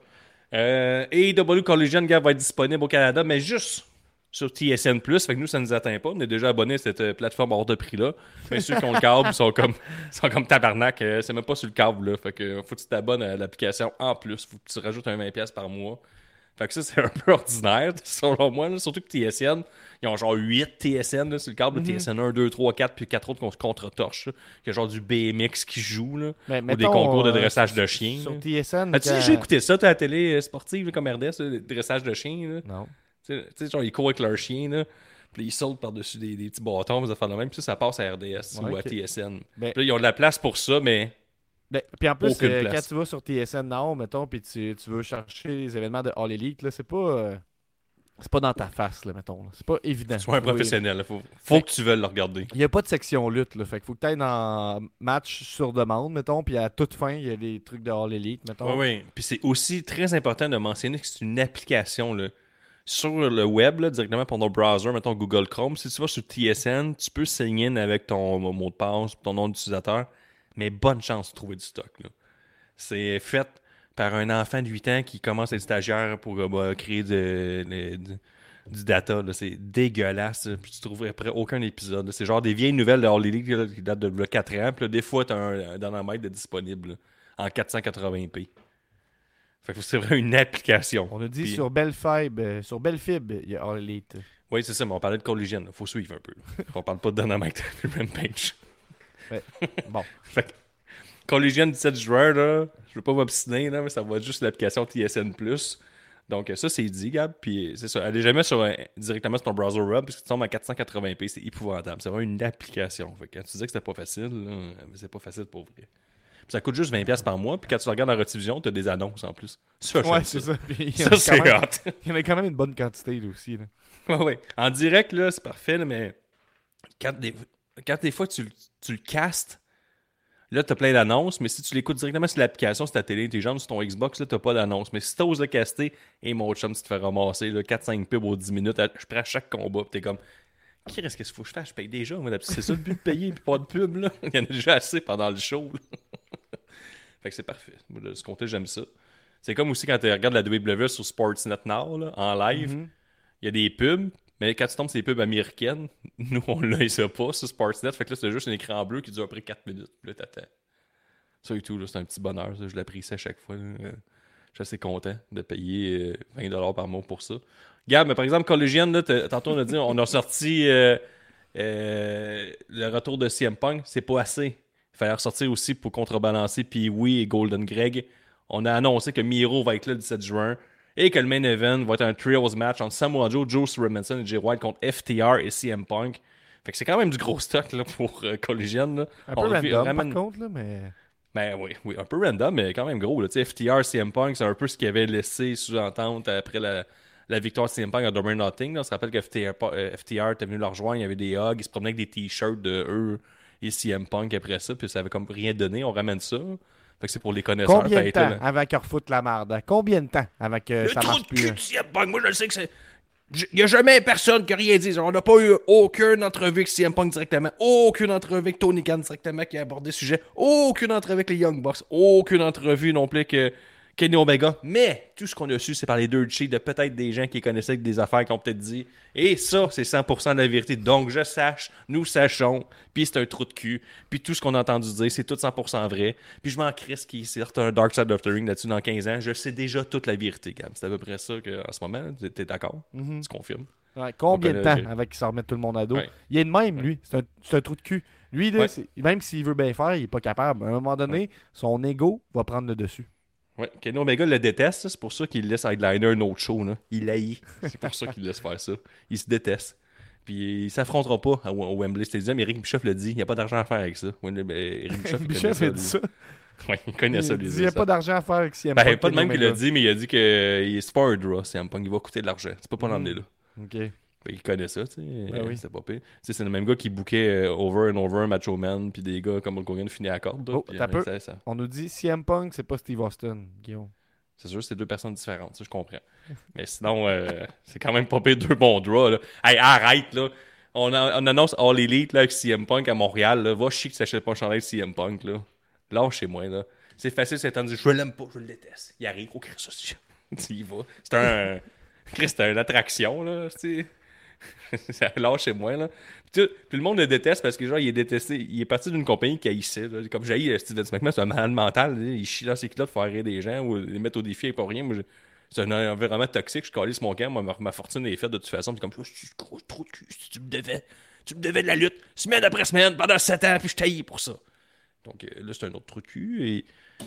Euh, AEW Collision va être disponible au Canada, mais juste sur TSN+. Fait que nous, ça nous atteint pas. On est déjà abonnés à cette euh, plateforme hors de prix-là. Mais ceux qui ont le câble sont comme, sont comme tabarnak. euh, c'est même pas sur le câble, là. Fait que faut que tu t'abonnes à l'application en plus. Faut que tu rajoutes un 20$ par mois. Fait que ça, c'est un peu ordinaire, selon moi. là. Surtout que TSN, Ils ont genre 8 TSN là, sur le câble. TSN 1, 2, 3, 4, puis 4 autres qu'on se contre-torche. Il y a genre du BMX qui joue, là. Ou des concours de euh, dressage de chiens. Sur là. TSN. As-tu déjà écouté ça, à la télé euh, sportive, comme RDS, dressage de chiens, là? Non. Tu sais- genre, ils courent avec leur chien, là. Puis ils sautent par-dessus des, des petits bâtons, vous faire le même. Puis ça, ça passe à RDS Ouais, ou à. TSN. Ben- Puis là, ils ont de la place pour ça, mais Ben, puis en plus, euh, quand tu vas sur TSN Now, mettons, puis tu, tu veux chercher les événements de All Elite, là, c'est pas. euh, c'est pas dans ta face, là, mettons. là. C'est pas évident. sois un professionnel. Faut, faut que tu veuilles le regarder. Il n'y a pas de section lutte, là. Fait qu'il faut que tu ailles dans match sur demande, mettons, puis à toute fin, il y a des trucs de All Elite, mettons. Oui, oui. Puis c'est aussi très important de mentionner que c'est une application, là. Sur le web, directement pour ton browser, mettons Google Chrome, si tu vas sur TSN, tu peux sign in avec ton mot de passe, ton nom d'utilisateur, mais bonne chance de trouver du stock. C'est fait par un enfant de 8 ans qui commence à être stagiaire pour euh, bah, créer du data. C'est dégueulasse. Puis tu trouverais après aucun épisode. C'est genre des vieilles nouvelles de Elite là, qui datent de là, 4 ans. Puis là, des fois, tu as un, un disponible en 480p. Fait que c'est vraiment une application. On a dit Puis- sur Bellefib, euh, sur Bellefib, il y a All Elite. Oui, c'est ça, mais on parlait de collision. Il faut suivre un peu. on parle pas de Dynamite Rampage. Bon. Fait que Collision 17 joueurs, là, je veux pas m'obstiner, là, mais ça va être juste l'application TSN. Donc, ça, c'est dit, Gab. Puis, c'est ça. Allez jamais sur, directement sur ton browser web, parce que tu tombes à 480p, c'est épouvantable. C'est vraiment une application. Fait que quand tu disais que c'était pas facile, mais c'est pas facile pour vrai. Puis ça coûte juste 20$ par mois, puis quand tu regardes en rediffusion, tu as des annonces en plus. Ouais, c'est ça. Puis il y en Ça, c'est quand même- hot. Il y en a quand même une bonne quantité, là, aussi. Là. Ouais, ouais. En direct, là, c'est parfait, là, mais quand des, quand des fois tu, le- tu le castes, là, t'as plein d'annonces, mais si tu l'écoutes directement sur l'application, sur ta télé intelligente, sur ton Xbox, là, t'as pas d'annonces. Mais si t'oses le caster, et mon chum, tu te fais ramasser là, 4-5 pubs aux 10 minutes, à- je prends chaque combat, pis t'es comme. Qu'est-ce qu'il faut que je fasse? Je paye déjà. moi, C'est ça le but de payer, puis pas de pub, là. Il y en a déjà assez pendant le show. là. Fait que c'est parfait. De ce côté, j'aime ça. C'est comme aussi quand tu regardes la WWE sur Sportsnet Now, là, en live Mhm. il y a des pubs, mais quand tu tombes sur les pubs américaines, nous, on l'a ça pas sur Sportsnet. Fait que là, c'est juste un écran bleu qui dure à peu près 4 minutes. Puis là, t'attends. Ça et tout, là, c'est un petit bonheur. ça. Je l'apprécie à chaque fois. là. Euh, Je suis assez content de payer euh, 20$ par mois pour ça. Regarde, mais par exemple, Collegian, là, tantôt, on a dit, on a sorti euh, euh, le retour de CM Punk. C'est pas assez. Il fallait ressortir aussi pour contrebalancer Pee Wee et Golden Greg. On a annoncé que Miro va être là le 17 juin et que le main event va être un trios match entre Samoa Joe, Joe Robinson et Jay White contre FTR et CM Punk. Fait que c'est quand même du gros stock là, pour euh, Collision. là. Un peu On random, ramène- par contre, là, mais. ben oui, oui, un peu random, mais quand même gros. Là. FTR, CM Punk, c'est un peu ce qu'il avait laissé sous-entente après la, la victoire de CM Punk à or Nothing. là. On se rappelle que FTR, euh, FTR était venu leur rejoindre, il y avait des hugs, ils se promenaient avec des t-shirts de eux et CM Punk après ça, puis ça avait comme rien donné. On ramène ça. Fait que c'est pour les connaisseurs. Combien de temps avant qu'ils refoutent la marde? hein? Combien de temps avant que Le ça trou marche de plus? cul hein? de CM Punk, moi je le sais que c'est. Il n'y a jamais personne qui a rien dit. On n'a pas eu aucune entrevue avec CM Punk directement, aucune entrevue avec Tony Khan directement qui a abordé le sujet, aucune entrevue avec les Young Bucks, aucune entrevue non plus que Kenny Omega. Mais tout ce qu'on a su, c'est par les deux cheats de peut-être des gens qui connaissaient avec des affaires qui ont peut-être dit. Et ça, c'est 100% de la vérité. Donc je sache, nous sachons, puis c'est un trou de cul, puis tout ce qu'on a entendu dire, c'est tout 100% vrai. Puis je m'en crisse qu'il sorte un Dark Side of the Ring là-dessus dans 15 ans. Je sais déjà toute la vérité, Gab. C'est à peu près ça qu'en ce moment, t'es d'accord? Mhm. Tu confirmes? Ouais, combien de temps avant qu'ils s'en remettent tout le monde à dos? Ouais. Il est de même, lui. C'est un, trou de cul. Lui, là, Ouais. c'est- même s'il veut bien faire, il est pas capable. À un moment donné, son ego va prendre le dessus. Ouais, Kenny Omega le déteste, ça, c'est pour ça qu'il laisse headliner un autre show. Là. Il haït. C'est pour ça qu'il laisse faire ça. Il se déteste. Puis il s'affrontera pas au au Wembley Stadium. Eric Bischoff le dit. Il n'y a pas d'argent à faire avec ça. Ben, Eric Bischoff, il Bichef connaît a dit ça. Ouais, il connaît ça, lui. il n'y a ça. pas d'argent à faire avec CM Ben, Punk, pas de même qu'il l'a dit, mais il a dit que c'est pas un draw, CM Punk. Il va coûter de l'argent. Tu peux pas l'emmener là. OK. Fait qu'il connaît ça, tu sais. Ben oui. C'est pas pire. C'est le même gars qui bouquait euh, over and over Macho Man, puis des gars comme Hulk Hogan finit à corde. Oh, puis, t'as peu. ça- ça- On nous dit CM Punk, c'est pas Steve Austin, Guillaume. C'est sûr, c'est deux personnes différentes, ça je comprends. Mais sinon, euh, c'est quand même pas pire deux bons draws. Là. Hey, arrête, là. On, a- on annonce All Elite là, avec CM Punk à Montréal. Là. Va chier que t'achètes pas un chandail CM Punk. Là. Lâche chez moi. Là. C'est facile, c'est dire je l'aime pas, je le déteste. Il arrive, au Chris aussi. tu y vas. C'est un. Chris, c'est une attraction, là. tu sais. Lâche chez moi, là. Puis, le monde le déteste parce que, genre, il est détesté. Il est parti d'une compagnie qui haïssait. Là. Comme j'ai Steven McMahon, c'est un malade mental. là. Il chie dans ses culottes pour faire rire des gens ou les mettre au défi et pas rien. Moi, c'est un environnement toxique. Je calisse mon camp, ma, ma fortune est faite de toute façon. Puis comme, je suis gros trop de cul, tu me devais. Tu me devais de la lutte, semaine après semaine, pendant 7 ans, puis je taillais pour ça. Donc euh, là, c'est un autre trou de cul. Et...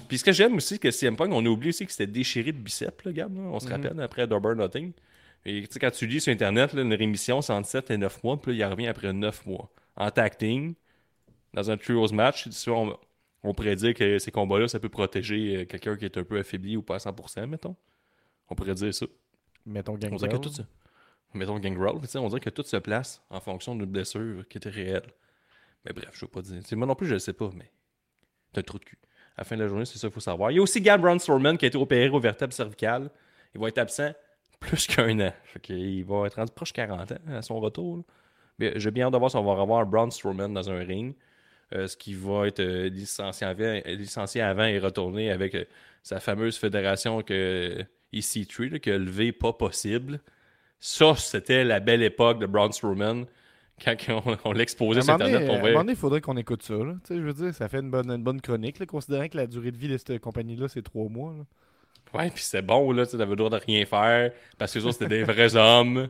Puis ce que j'aime aussi, c'est que CM Punk, on a oublié aussi que c'était déchiré de biceps, là, Gab. là. On se Mhm. rappelle après Double Nothing. Et tu sais, quand tu lis sur Internet, là, une rémission, c'est entre 7 et 9 mois, puis là, il revient après 9 mois. En tacting, dans un trios match, on, on pourrait dire que ces combats-là, ça peut protéger euh, quelqu'un qui est un peu affaibli ou pas à 100%, mettons. On pourrait dire ça. Mettons On dirait que Gangrel. tout se... Mettons Gangrel, on dirait que tout se place en fonction d'une blessure qui était réelle. Mais bref, je veux pas dire. Moi non plus, je le sais pas, mais c'est un trou de cul. À la fin de la journée, c'est ça qu'il faut savoir. Il y a aussi Gab Braun Strowman qui a été opéré au vertèbre cervical. Il va être absent plus qu'un an. Fait qu'il va être rendu proche de 40 ans à son retour. J'ai bien hâte de voir si on va revoir Braun Strowman dans un ring. Euh, ce qui va être euh, licencié, avant, licencié avant et retourné avec euh, sa fameuse fédération que EC3, là, qui a levé pas possible. Ça, c'était la belle époque de Braun Strowman. Quand on, on l'exposait sur Internet, on à un moment donné, il faudrait qu'on écoute ça. Là. Je veux dire, ça fait une bonne, une bonne chronique, là, considérant que la durée de vie de cette compagnie-là, c'est trois mois. Ouais, puis c'était bon, là, tu sais, t'avais le droit de rien faire, parce que les autres, c'était des vrais hommes,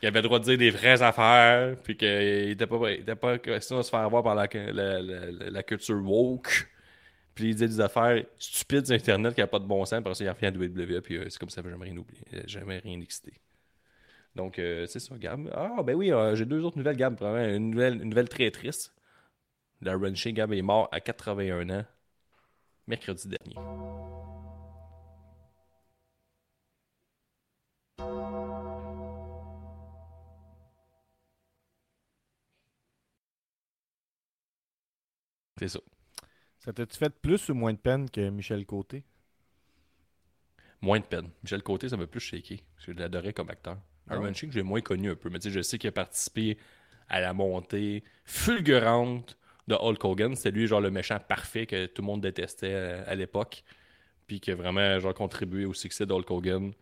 qui avaient le droit de dire des vraies affaires, puis qu'ils n'étaient pas, ils étaient pas question de se faire avoir par la, la, la- culture woke, puis ils disaient des affaires stupides sur Internet qui n'avaient pas de bon sens, parce qu'il revient à WWE, puis euh, c'est comme ça, jamais rien oublié, euh, jamais rien excité. Donc, euh, c'est ça, Gab. Ah, ben oui, euh, j'ai deux autres nouvelles, Gab, une nouvelle, une nouvelle très triste. Darren Shea, Gab, est mort à 81 ans, mercredi dernier. C'est ça. Ça t'a-tu fait plus ou moins de peine que Michel Côté? Moins de peine. Michel Côté, ça m'a plus shaké. Je l'adorais comme acteur. Ah Iron ouais? Sheik, j'ai moins connu un peu, mais tu sais, je sais qu'il a participé à la montée fulgurante de Hulk Hogan. C'était lui, genre, le méchant parfait que tout le monde détestait euh, à l'époque. Puis qui a vraiment, genre, contribué au succès de Hulk Hogan.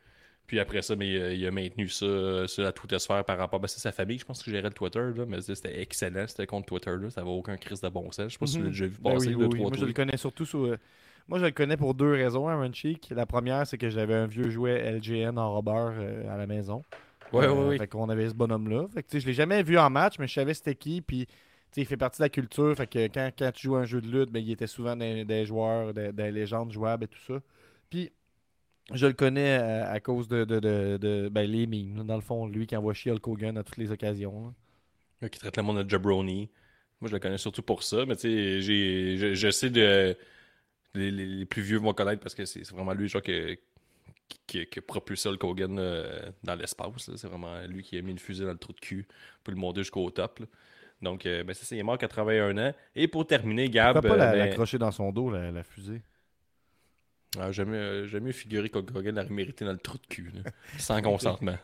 Puis après ça, mais, il, a- il a maintenu ça euh, sur la Twitter-sphère par rapport. Ben, c'est sa famille, je pense que gérait le Twitter, là, mais c'était excellent, c'était contre Twitter, là. Ça n'avait aucun crise de bon sens. Je sais pas si tu l'as déjà vu Ben passer oui, deux, oui, oui. Moi, je le connais surtout sous. euh, Moi, je le connais pour deux raisons, Aaron Cheek. La première, c'est que j'avais un vieux jouet LGN en robeur euh, à la maison. Ouais, Euh, ouais, ouais. Fait qu'on avait ce bonhomme-là. Fait que, tu sais, je l'ai jamais vu en match, mais je savais c'était qui. Puis, il fait partie de la culture. Fait que quand, quand tu joues à un jeu de lutte, ben, il était souvent des, des joueurs, des, des légendes jouables et tout ça. Je le connais euh, à, cause de, de, de, de- ben, les. Dans le fond, lui qui envoie chier Hulk Hogan à toutes les occasions. là. Qui traite le monde de jabroni. Moi, je le connais surtout pour ça, mais tu sais, j'ai- je, je sais de. Les, les- les plus vieux vont connaître parce que c'est c'est vraiment lui, genre, que, qui, qui a propulsé Hulk Hogan euh, dans l'espace. C'est vraiment lui qui a mis une fusée dans le trou de cul pour le monter jusqu'au top. là. Donc, euh, ben, c'est ça, il est mort à 81 ans. Et pour terminer, Gab. Pourquoi pas euh, ben, l'accrocher dans son dos, la, la fusée? Ah, mieux, j'aime mieux figurer qu'Hulk Hogan aurait mérité dans le trou de cul, là, sans consentement.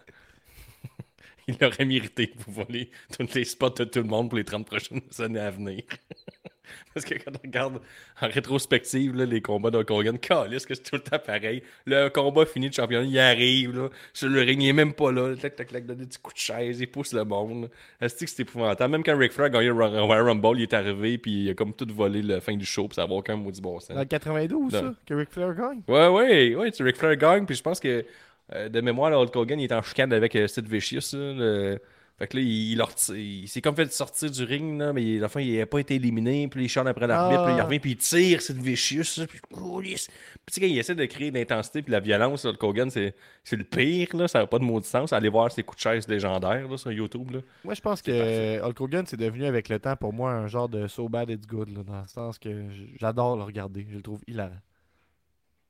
Il aurait mérité pour voler tous les spots de tout le monde pour les 30 prochaines années à venir. Parce que quand on regarde en rétrospective là, les combats d'Hulk Hogan, calisse que c'est tout le temps pareil. Le combat fini de championnat, il arrive, là, sur le ring, il est même pas là. Tac, tac, tac, donne des petits coups de chaise, il pousse le monde. Est-ce que c'est épouvantable? Même quand Ric Flair a gagné Royal Rumble, il est arrivé, puis il a comme tout volé la fin du show, puis ça n'a aucun maudit bon sens. Dans le 92, Non. ça, que Ric Flair gagne Ouais, ouais, ouais, Ric Flair gagne, puis je pense que euh, de mémoire, là, Hulk Hogan il est en chicane avec euh, Sid Vicious. là, le- Fait que là, il, il, il s'est comme fait sortir du ring, là, mais à la fin, il n'a pas été éliminé, puis il chante après l'arbitre, Ah. puis il revient, puis il tire Sid Vicious, puis oh, yes. Puis tu sais, quand il essaie de créer de l'intensité puis la violence, là, Hulk Hogan, c'est c'est le pire, là, ça n'a pas de de sens. Allez voir ses coups de chaise légendaires là, sur YouTube. Là. Moi, je pense que euh, Hulk Hogan, c'est devenu avec le temps pour moi un genre de so bad it's good, là, dans le sens que j'adore le regarder. Je le trouve hilarant.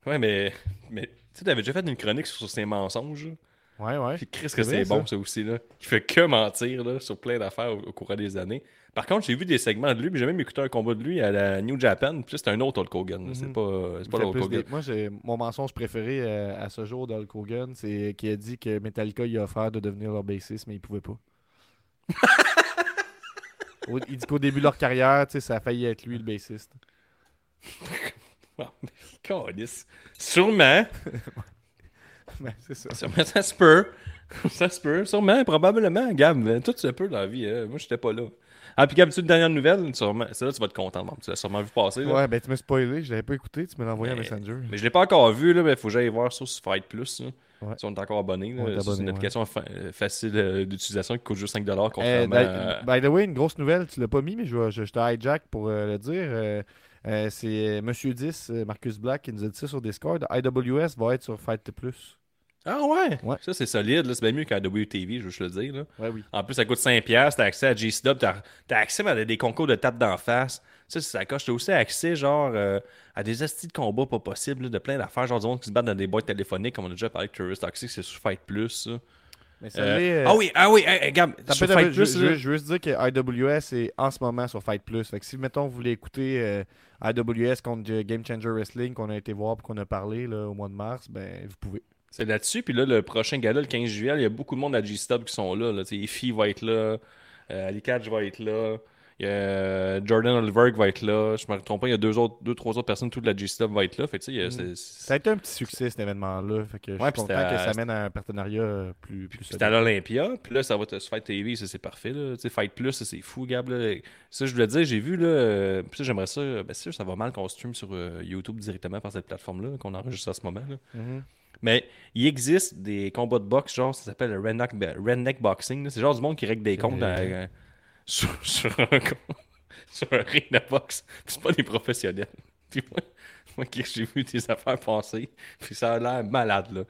Ouais, mais, mais tu sais, t'avais déjà fait une chronique sur ses mensonges. Ouais, ouais. Puis Chris, que C'est bon, ça. aussi, là. Il fait que mentir, là, sur plein d'affaires au, au cours des années. Par contre, j'ai vu des segments de lui, puis j'ai même écouté un combat de lui à la New Japan, puis c'est un autre Hulk Hogan. C'est Mhm. pas, c'est pas Hulk Hogan. des- Moi, mon mensonge préféré euh, à ce jour de Hulk Hogan, c'est qu'il a dit que Metallica il a offert de devenir leur bassiste, mais il pouvait pas. Il dit qu'au début de leur carrière, tu sais, ça a failli être lui le bassiste. Mais câlisse. Sûrement, Ben, c'est ça. sûrement, ça se peut. Ça se peut, sûrement, probablement, Gab. mais Tout se peut dans la vie, hein. Moi, j'étais pas là. Ah, puis Gab, tu as une dernière nouvelle, sûrement... celle-là, tu vas être content, bon, tu l'as sûrement vu passer. Là. Ouais, ben tu m'as spoilé, je l'avais pas écouté, tu me l'as envoyé en Mais- Messenger. Mais je l'ai pas encore vu, là, mais faut que j'aille voir sur Fight Plus. là. Ouais. Si on est encore abonné, c'est une application fa- euh, facile euh, d'utilisation qui coûte juste 5$ Euh, contrairement à... by, the way, une grosse nouvelle, tu l'as pas mis, mais je, je, je te hijack pour euh, le dire. Euh, c'est euh, Monsieur 10, euh, Marcus Black, qui nous a dit ça sur Discord. IWS va être sur Fight Plus. Ah ouais? Ouais. Ça, c'est solide. là. C'est bien mieux qu'à WTV, je veux juste le dire. Là. Ouais, oui. En plus, ça coûte 5$. T'as accès à G-Stub. T'as as accès à des concours de tape d'en face. Ça, c'est ça coche. T'as aussi accès, genre, euh, à des astis de combat pas possibles, de plein d'affaires. Genre, du monde qui se battent dans des boîtes téléphoniques, comme on a déjà parlé avec Tourist Toxic, c'est sur Fight Plus. ça. Mais Euh, euh, Ah oui, ah oui, hey, sur Fight je, Plus, je- là, je veux juste dire que IWS est en ce moment sur Fight Plus. Fait que si, mettons, vous voulez écouter euh, IWS contre Game Changer Wrestling qu'on a été voir et qu'on a parlé là, au mois de mars, ben vous pouvez. c'est là-dessus. Puis là, le prochain gala, le 15 juillet, il y a beaucoup de monde à G-Stub qui sont là. là. Effie va être là. Euh, Ali Catch va être là. Il y a Jordan Oliver qui va être là. Je me trompe pas, il y a deux, autres, deux trois autres personnes, toute la G-Stub va être là. Fait a- Mm. c'est- Ça a été un petit succès cet événement-là. Fait que je suis Ouais, content que ça mène à un partenariat euh, plus, plus c'était à l'Olympia, puis là, ça va être sur Fight TV, ça c'est parfait. Là. Fight Plus, ça, c'est fou, Gab. Là. Ça, je voulais dire, j'ai vu, là, euh, puis ça, j'aimerais ça. Ben, c'est sûr, ça va mal qu'on stream sur euh, YouTube directement par cette plateforme-là, qu'on enregistre à ce moment. Là. Mhm. Mais il existe des combats de boxe, genre, ça s'appelle le Redneck, redneck Boxing. C'est genre du monde qui règle des comptes dans- euh, sur, sur un, sur un ring de boxe. C'est pas des professionnels. Puis moi, moi j'ai vu des affaires passer, puis ça a l'air malade, là.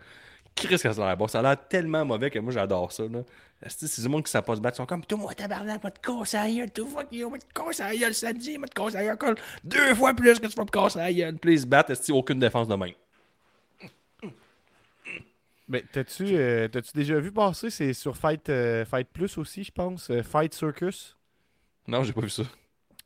Qu'est-ce que ça a l'air bon? Ça a l'air tellement mauvais que moi, j'adore ça, là. C'est du monde qui ne savent pas se battre. Ils sont comme, tout moi, tabarnak, va te casser la gueule, tout fuck you, va te casser la gueule samedi, va te casser la gueule deux fois plus que tu vas me casser la gueule. Puis ils se battent, aucune défense de main. T'as-tu euh, t'as-tu déjà vu passer C'est sur Fight, euh, Fight Plus aussi, je pense. euh, Fight Circus? Non, j'ai pas vu ça.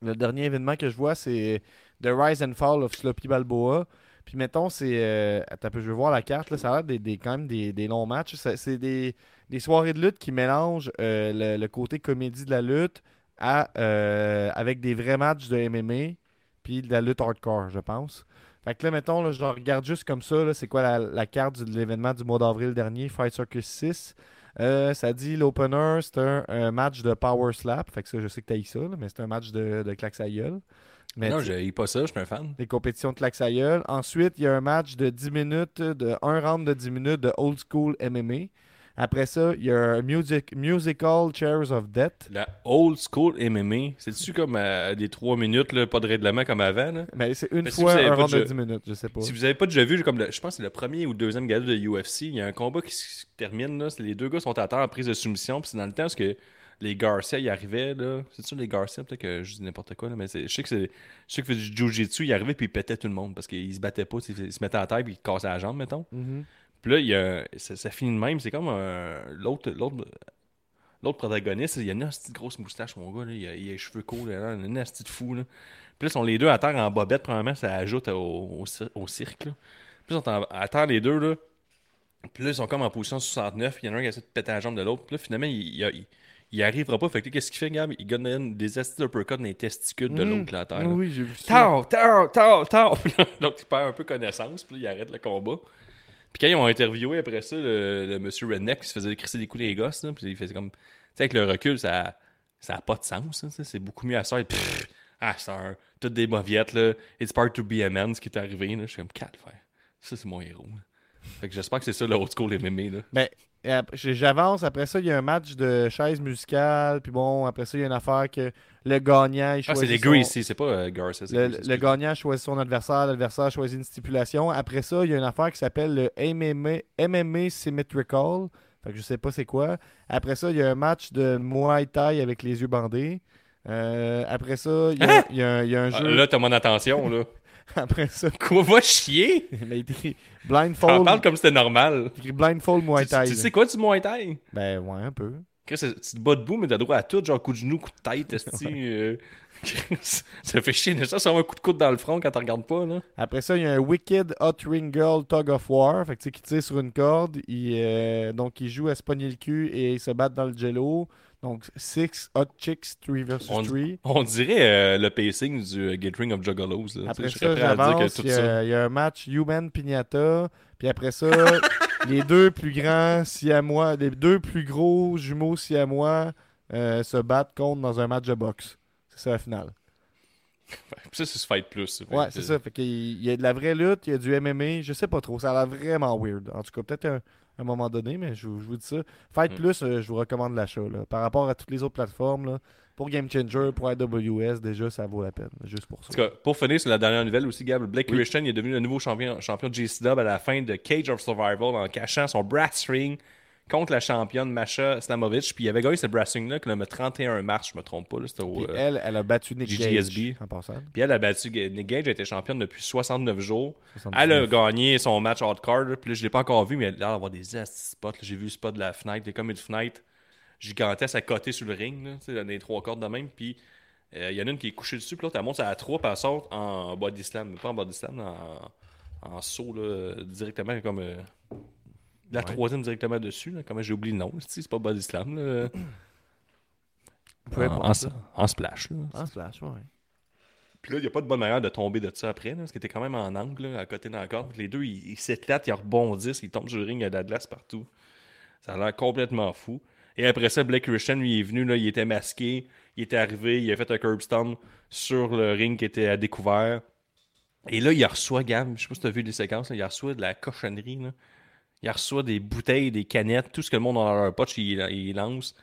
Le dernier événement que je vois, c'est The Rise and Fall of Sloppy Balboa. Puis mettons, c'est. euh, attends je vais voir la carte. Là, ça a l'air des, des- quand même des, des longs matchs. C'est des, des soirées de lutte qui mélangent euh, le, le côté comédie de la lutte à, euh, avec des vrais matchs de MMA. Puis de la lutte hardcore, je pense. Fait que là, mettons, là, je regarde juste comme ça. là, C'est quoi la, la carte de l'événement du mois d'avril dernier, Fight Circus 6. Euh, ça dit l'opener, c'est un, un match de Power Slap. Fait que ça, je sais que t'as ça, là, mais c'est un match de, de claques à gueule. Mais non, j'ai pas ça, je suis un fan. des compétitions de claques à gueule. Ensuite, il y a un match de 10 minutes, de un round de 10 minutes de old school MMA. Après ça, il y a music, musical Chairs of Death. La old school MMA, c'est-tu comme euh, des 3 minutes, là, pas de règlement comme avant? Là? Mais c'est une Mais si fois avez un round de déjà- 10 minutes, je sais pas. Si vous avez pas déjà vu, comme le- je pense que c'est le premier ou deuxième gala de UFC, il y a un combat qui se termine, là, les deux gars sont à terre en prise de soumission, puis c'est dans le temps parce que les Garcia y arrivaient, là. C'est sûr les Garcia, peut-être que je dis n'importe quoi, là, mais je sais que c'est. Je sais que du Jiu-Jitsu, il arrivait puis il pétait tout le monde parce qu'ils se battaient pas, ils se mettaient à terre puis ils cassaient la jambe, mettons. Mhm. Puis là, il y a, ça, ça finit de même. C'est comme l'autre, l'autre, l'autre protagoniste. Il a une petite grosse moustache, mon gars. Là. Il, a, il a les cheveux courts, là, un asti de fou. Là. Puis là, sont les deux à terre en bobette. Premièrement, ça ajoute au, au, cir- au cirque. Là. Puis ils sont en- à terre les deux. Là. Puis là, ils sont comme en position 69. Il y en a un qui essaie de péter la jambe de l'autre. Puis là, finalement, il, il, il, il arrivera pas. Fait que là, qu'est-ce qu'il fait, Gab? Il donne des asti d'uppercut dans les testicules de Mhm. l'autre là, à terre. là. Oui, j'ai vu ça. Puis là, L'autre, il perd un peu connaissance, puis là, il arrête le combat. Puis quand ils ont interviewé après ça, le, monsieur Redneck qui se faisait crisser des coups des gosses, là, puis il faisait comme. Tu sais, avec le recul, ça ça a pas de sens. hein, c'est beaucoup mieux à ça. Et pff, ah, un. Toutes des mauviettes, là. It's part to be a man, ce qui est arrivé, là. Je suis comme, quatre frère. Ça, c'est mon héros. là. Fait que j'espère que c'est ça le old school MMA, là. Ben, j'avance. Après ça, il y a un match de chaise musicale. Puis bon, après ça, il y a une affaire que le gagnant, il Ah, c'est choisit des son- Greasy, c'est pas euh, Le, gagnant choisit son adversaire, l'adversaire choisit une stipulation. Après ça, il y a une affaire qui s'appelle le MMA, MMA Symmetrical. Fait que je sais pas c'est quoi. Après ça, il y a un match de Muay Thai avec les yeux bandés. Euh, après ça, il y a, il y a un- il y a un Ah, jeu. là, t'as mon attention, là. Après ça, Quoi, va chier? il a écrit On Blindfold, parle comme si c'était normal. écrit blindfold Muay Tu, Thai. tu là. sais quoi du Muay Thai? Ben ouais, un peu. Chris, tu te bats debout, mais t'as droit à tout, genre coup de genou, coup de tête, esti, euh, ça fait chier, mais ça, ça va un coup de coude dans le front quand tu regardes pas, là. Après ça, il y a un Wicked Hot Ring Girl Tug of War. Fait que tu sais, qui tire sur une corde. Il, euh, donc, il joue à se pogner le cul et ils se battent dans le jello. Donc, Six Hot Chicks 3 vs On- 3. On dirait euh, le pacing du euh, Get Ring of Juggalos, là. Après ça, serais prêt à dire j'avance. que tout Il y, ça. a- il y a un match Human Pignata. Puis après ça, les deux plus grands siamois, les deux plus gros jumeaux siamois euh, se battre contre dans un match de boxe. C'est ça la finale. Ça, c'est ce Fight Plus. Ouais, c'est ça. Fait qu'il il y a de la vraie lutte, il y a du MMA, je sais pas trop. Ça a l'air vraiment weird. En tout cas, peut-être un, un moment donné, mais je, vous- je vous dis ça. Fight Mm. Plus, euh, je vous recommande l'achat. Par rapport à toutes les autres plateformes, là, pour Game Changer, pour AWS, déjà, ça vaut la peine. Juste pour En ça. tout cas, pour finir sur la dernière nouvelle aussi, Gab, Blake Oui. Christian il est devenu le nouveau champion, champion de JCW à la fin de Cage of Survival en cachant son brass ring contre la championne Masha Slamovich. Puis il avait gagné ce brass ring-là le 31 mars, je me trompe pas. là, C'était au, Puis euh, elle, elle a battu Nick GGSB. Gage en passant. Puis elle a battu Nick Gage, elle était championne depuis 69 jours. 79. Elle a gagné son match hardcore. Puis là, je l'ai pas encore vu, mais elle a l'air d'avoir des spots. J'ai vu le spot de la fenêtre. A comme une fenêtre gigantesque à côté sur le ring, là, dans les trois cordes de même. Puis euh, il y en a une qui est couchée dessus. Puis l'autre, elle monte à la 3 puis elle sort en body slam. Pas en body slam, en, en saut là, directement comme. euh, la Ouais. troisième directement dessus. Comment j'ai oublié le nom. C'est pas body slam. Là. Peu en, splash. Là. En splash, ouais. Puis là, il n'y a pas de bonne manière de tomber de ça après, là, parce qu'il était quand même en angle, là, à côté dans la corde. Les deux, ils ils s'éclatent, ils rebondissent, ils tombent sur le ring, il y a de la glace partout. Ça a l'air complètement fou. Et après ça, Blake Christian, lui, est venu, là, il était masqué, il était arrivé, il a fait un curb stomp sur le ring qui était à découvert. Et là, il reçoit, Gab, je sais pas si tu as vu les séquences, il reçoit de la cochonnerie. Là. Il reçoit des bouteilles, des canettes, tout ce que le monde a dans leur poche, il, il lance.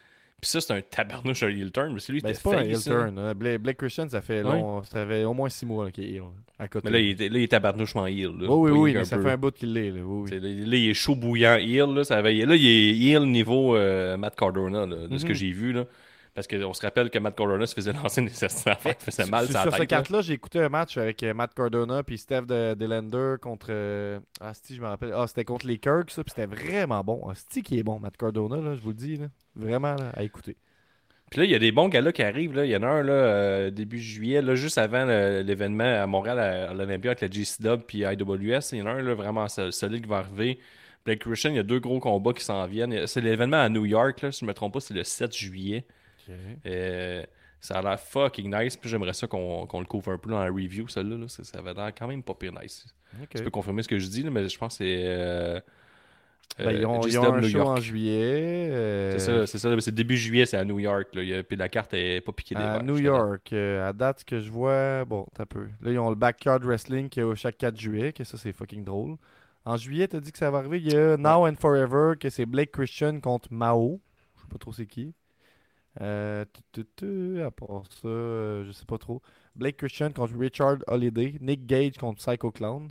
Puis ça, c'est un tabarnouche, un heel turn. Mais c'est lui Ben, c'est pas un heel turn. hein. Blake, Christian, ça fait, long, ça fait au moins six mois qu'il est heel, à côté. Mais là, il, était- là, il est tabarnouchement heel. Là. oui, oui, oui, mais ça fait un bout qu'il l'est. Là. Oui, Là, il est chaud bouillant heel. Là, ça va- là il est heel niveau euh, Matt Cardona, là, de ce que Mhm. j'ai vu. Là. Parce qu'on se rappelle que Matt Cardona se faisait lancer des affaires qui faisait mal sur, sur sur la cette là. carte-là, j'ai écouté un match avec Matt Cardona puis Steph de, Delander contre. euh, ah, si, je me rappelle. Ah, c'était contre les Kirks, ça, puis c'était vraiment bon. Ah, c'est qui est bon, Matt Cardona, là, je vous le dis. Là. Vraiment, là, à écouter. Puis là, il y a des bons gars qui arrivent. Là. Il y en a un là, euh, début juillet, là, juste avant l'événement à Montréal, à, à l'Olympia avec la GCW puis IWS. Il y en a un là, vraiment sol- solide qui va arriver. Blake Christian, il y a deux gros combats qui s'en viennent. C'est l'événement à New York, là, si je ne me trompe pas, c'est le 7 juillet. Euh, ça a l'air fucking nice. Puis j'aimerais ça qu'on le couvre un peu dans la review, celle-là. là. Ça, avait l'air quand même pas pire nice. Ok. Tu peux confirmer ce que je dis, là, mais je pense que c'est. euh, Ben, ils, euh, ont, ils ont un New show York. en juillet. euh, C'est ça, c'est ça. C'est début juillet, c'est à New York. Là. Puis la carte est pas piquée des À verres, New. York, euh, à date que je vois, bon, t'as peu. Là, ils ont le Backyard Wrestling qui est au chaque 4 juillet, que ça, c'est fucking drôle. En juillet, t'as dit que ça va arriver. Il y a Now and Forever, que c'est Blake Christian contre Mao. Je sais pas trop c'est qui. Euh, tu, tu, tu, à part ça, euh, je sais pas trop. Blake Christian contre Richard Holiday. Nick Gage contre Psycho Clown.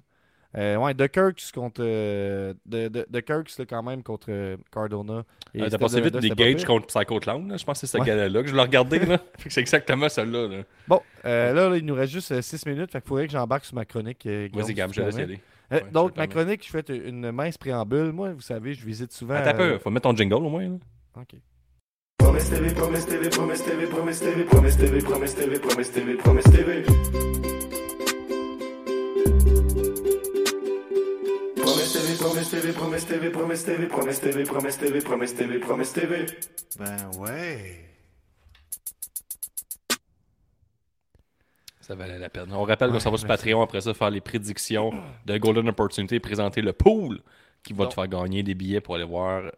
Euh, ouais, The Kirks contre. euh, Kirks, là, quand même, contre euh, Cardona. Et Euh, T'as passé vite des Gage contre Psycho Clown. là. Je pense que c'est ce Ouais. gars-là que je l'ai regardé. C'est exactement celle-là. Là. Bon, euh, là, là, il nous reste juste 6 minutes. Fait qu'il faudrait que j'embarque sur ma chronique. Vas-y, Gab, je permets. aller. Ouais, donc, ma chronique, je fais une mince préambule. Moi, vous savez, je visite souvent. Attends un peu, faut mettre ton jingle au moins. là. Ok. Promesse TV, promesse TV, promesse TV, promesse TV, promesse TV, promesse TV, promesse TV, promesse TV. Promesse TV, promesse TV, promesse TV, promesse TV, promesse TV, promesse TV, promesse TV, promesse TV. Ben ouais. Ça valait la peine. On rappelle qu'on s'en va sur. Patreon après ça faire les prédictions de Golden Opportunity et présenter le pool qui va te faire gagner des billets pour aller voir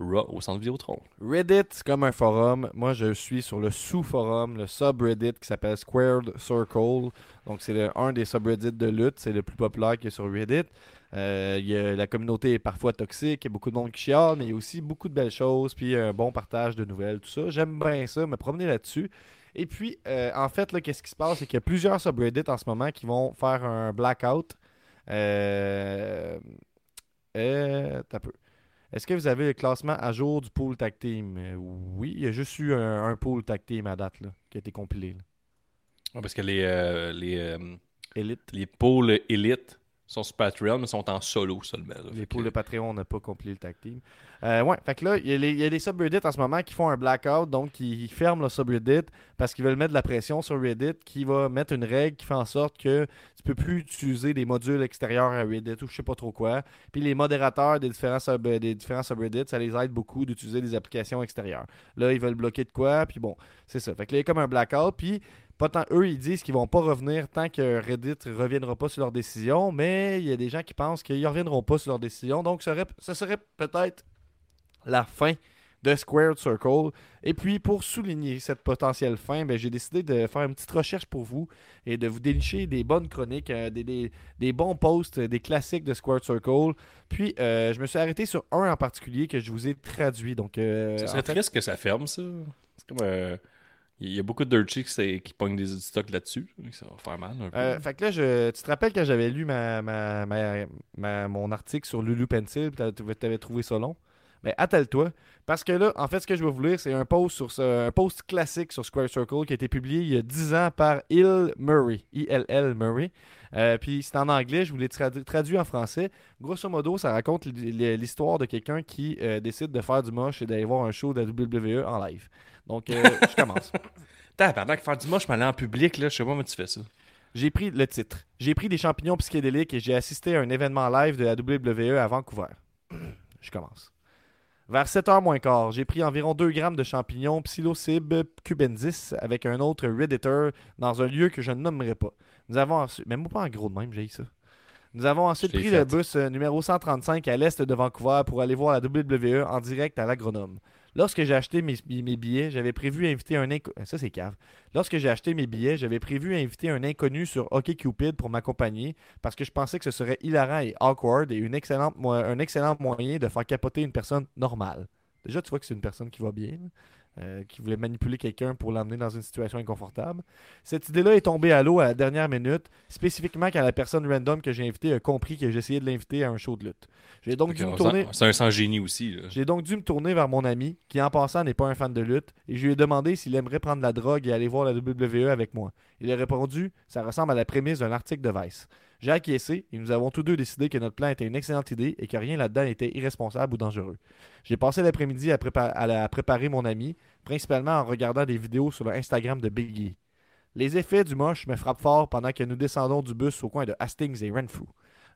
Raw au centre Vidéotron. Reddit, c'est comme un forum. Moi, je suis sur le sous-forum, le subreddit qui s'appelle Squared Circle. Donc, c'est un des subreddits de lutte. C'est le plus populaire qui est sur Reddit. Euh, y a- la communauté est parfois toxique, il y a beaucoup de monde qui chiale, mais il y a aussi beaucoup de belles choses, puis un bon partage de nouvelles, tout ça. J'aime bien ça, me promener là-dessus. Et puis, euh, en fait, là, qu'est-ce qui se passe? C'est qu'il y a plusieurs subreddits en ce moment qui vont faire un blackout. Euh, euh, peu. Est-ce que vous avez le classement à jour du pool tag team? Euh, oui, il y a juste eu un, un pool tag team à date là, qui a été compilé. là. Ouais, parce que les, euh, les, euh, les pôles élites sont sur Patreon, mais sont en solo seulement. là. Les que- de Patreon, on n'a pas compilé le tag team. Ouais, fait que là, il y, a des subreddits en ce moment qui font un blackout, donc qui ferment le subreddit parce qu'ils veulent mettre de la pression sur Reddit qui va mettre une règle qui fait en sorte que tu peux plus utiliser des modules extérieurs à Reddit ou je sais pas trop quoi. Puis les modérateurs des différents, sub- des différents subreddits, ça les aide beaucoup d'utiliser des applications extérieures. Là, ils veulent bloquer de quoi, puis bon, c'est ça. Fait que là, il y a comme un blackout, puis pas tant, eux, ils disent qu'ils vont pas revenir tant que Reddit reviendra pas sur leur décision, mais il y a des gens qui pensent qu'ils reviendront pas sur leur décision. Donc, ce serait, ce serait peut-être la fin de Squared Circle. Et puis, pour souligner cette potentielle fin, ben, j'ai décidé de faire une petite recherche pour vous et de vous dénicher des bonnes chroniques, euh, des, des- des bons posts, euh, des classiques de Squared Circle. Puis, euh, je me suis arrêté sur un en particulier que je vous ai traduit. Donc, euh, Ça en serait fait- triste que ça ferme, ça. C'est comme. Il y a beaucoup de dirt chicks c'est- qui pognent des stocks là-dessus. Ça va faire mal un peu. Euh, fait que là, je, tu te rappelles quand j'avais lu ma, ma- ma- ma- mon article sur Lulu Pencil, tu avais trouvé ça long? Ben, attelle-toi. Parce que là, en fait, ce que je vais vous lire, c'est un post sur ce- un post classique sur Square Circle qui a été publié il y a 10 ans par Il Murray. I-L-L Murray. Euh, puis c'est en anglais, je vous l'ai tradu- traduit en français. Grosso modo, ça raconte l'histoire de quelqu'un qui euh, décide de faire du moche et d'aller voir un show de la WWE en live. Donc, euh, je commence. Que faire du moche, je m'allais en public, là, je sais pas comment tu fais ça. J'ai pris le titre. J'ai pris des champignons psychédéliques et j'ai assisté à un événement live de la WWE à Vancouver. Je commence. Vers 7h moins quart, j'ai pris environ 2 grammes de champignons psilocybe cubensis avec un autre Redditor dans un lieu que je ne nommerai pas. Nous avons ensuite... Même pas en gros de même, j'ai ça. Nous avons ensuite pris le bus euh, numéro 135 à l'est de Vancouver pour aller voir la WWE en direct à l'agronome. Lorsque j'ai acheté mes, billets, j'avais prévu inviter un inco- Ça, c'est cave. Lorsque j'ai acheté mes billets, j'avais prévu inviter un inconnu sur pour m'accompagner parce que je pensais que ce serait hilarant et awkward et un excellent moyen de faire capoter une personne normale. Déjà, tu vois que c'est une personne qui va bien, euh, qui voulait manipuler quelqu'un pour l'emmener dans une situation inconfortable. Cette idée-là est tombée à l'eau à la dernière minute, spécifiquement quand la personne random que j'ai invitée a compris que j'essayais de l'inviter à un show de lutte. J'ai donc dû me tourner... C'est un sans génie aussi. J'ai donc dû me tourner vers mon ami, qui en passant n'est pas un fan de lutte, et je lui ai demandé s'il aimerait prendre la drogue et aller voir la WWE avec moi. Il a répondu Ça ressemble à la prémisse d'un article de Vice. J'ai acquiescé et nous avons tous deux décidé que notre plan était une excellente idée et que rien là-dedans n'était irresponsable ou dangereux. J'ai passé l'après-midi à, préparer mon ami, principalement en regardant des vidéos sur le Instagram de Biggie. Les effets du moche me frappent fort pendant que nous descendons du bus au coin de Hastings et Renfrew.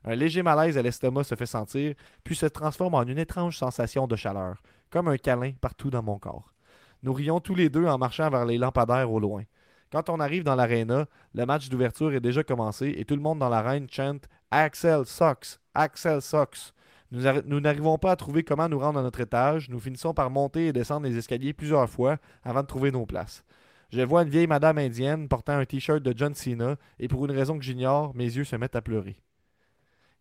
Un léger malaise à l'estomac se fait sentir, puis se transforme en une étrange sensation de chaleur, comme un câlin partout dans mon corps. Nous rions tous les deux en marchant vers les lampadaires au loin. Quand on arrive dans l'aréna, le match d'ouverture est déjà commencé et tout le monde dans l'arène chante Axel Sox, Axel Sox. Nous arri- nous n'arrivons pas à trouver comment nous rendre à notre étage. Nous finissons par monter et descendre les escaliers plusieurs fois avant de trouver nos places. Je vois une vieille madame indienne portant un t-shirt de John Cena et pour une raison que j'ignore, mes yeux se mettent à pleurer.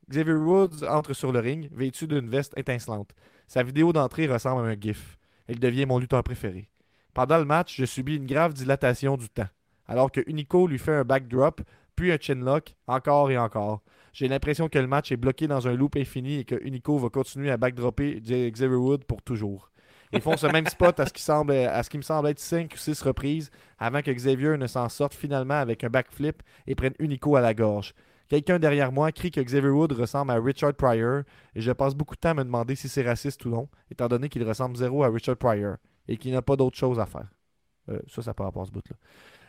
Xavier Woods entre sur le ring, vêtu d'une veste étincelante. Sa vidéo d'entrée ressemble à un gif. Il devient mon lutteur préféré. Pendant le match, je subis une grave dilatation du temps, alors que Unico lui fait un backdrop, puis un chinlock, encore et encore. J'ai l'impression que le match est bloqué dans un loop infini et que Unico va continuer à backdropper Xavier Wood pour toujours. Ils font ce même spot à ce qui, me semble être 5 ou 6 reprises avant que Xavier ne s'en sorte finalement avec un backflip et prenne Unico à la gorge. Quelqu'un derrière moi crie que Xavier Wood ressemble à Richard Pryor et je passe beaucoup de temps à me demander si c'est raciste ou non, étant donné qu'il ressemble zéro à Richard Pryor et qu'il n'a pas d'autre chose à faire. Euh, ça, ça part rapport à ce bout-là.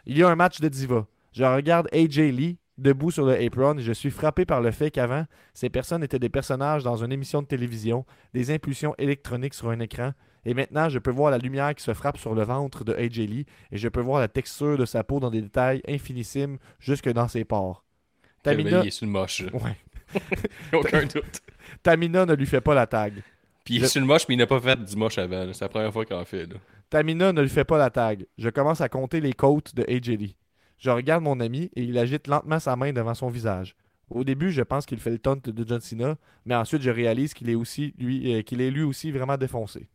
Il y a un match de diva. Je regarde AJ Lee debout sur le apron et je suis frappé par le fait qu'avant, ces personnes étaient des personnages dans une émission de télévision, des impulsions électroniques sur un écran, et maintenant je peux voir la lumière qui se frappe sur le ventre de AJ Lee et je peux voir la texture de sa peau dans des détails infinissimes jusque dans ses pores. Tamina, Il est sur le moche. Ouais. Aucun doute. Tamina ne lui fait pas la tag. Puis il est sur le moche, mais il n'a pas fait du moche avant. C'est la première fois qu'il en fait. Là. Tamina ne lui fait pas la tag. Je commence à compter les côtes de AJ Lee. Je regarde mon ami et il agite lentement sa main devant son visage. Au début, je pense qu'il fait le taunt de John Cena, mais ensuite je réalise qu'il est aussi lui, euh, qu'il est lui aussi vraiment défoncé.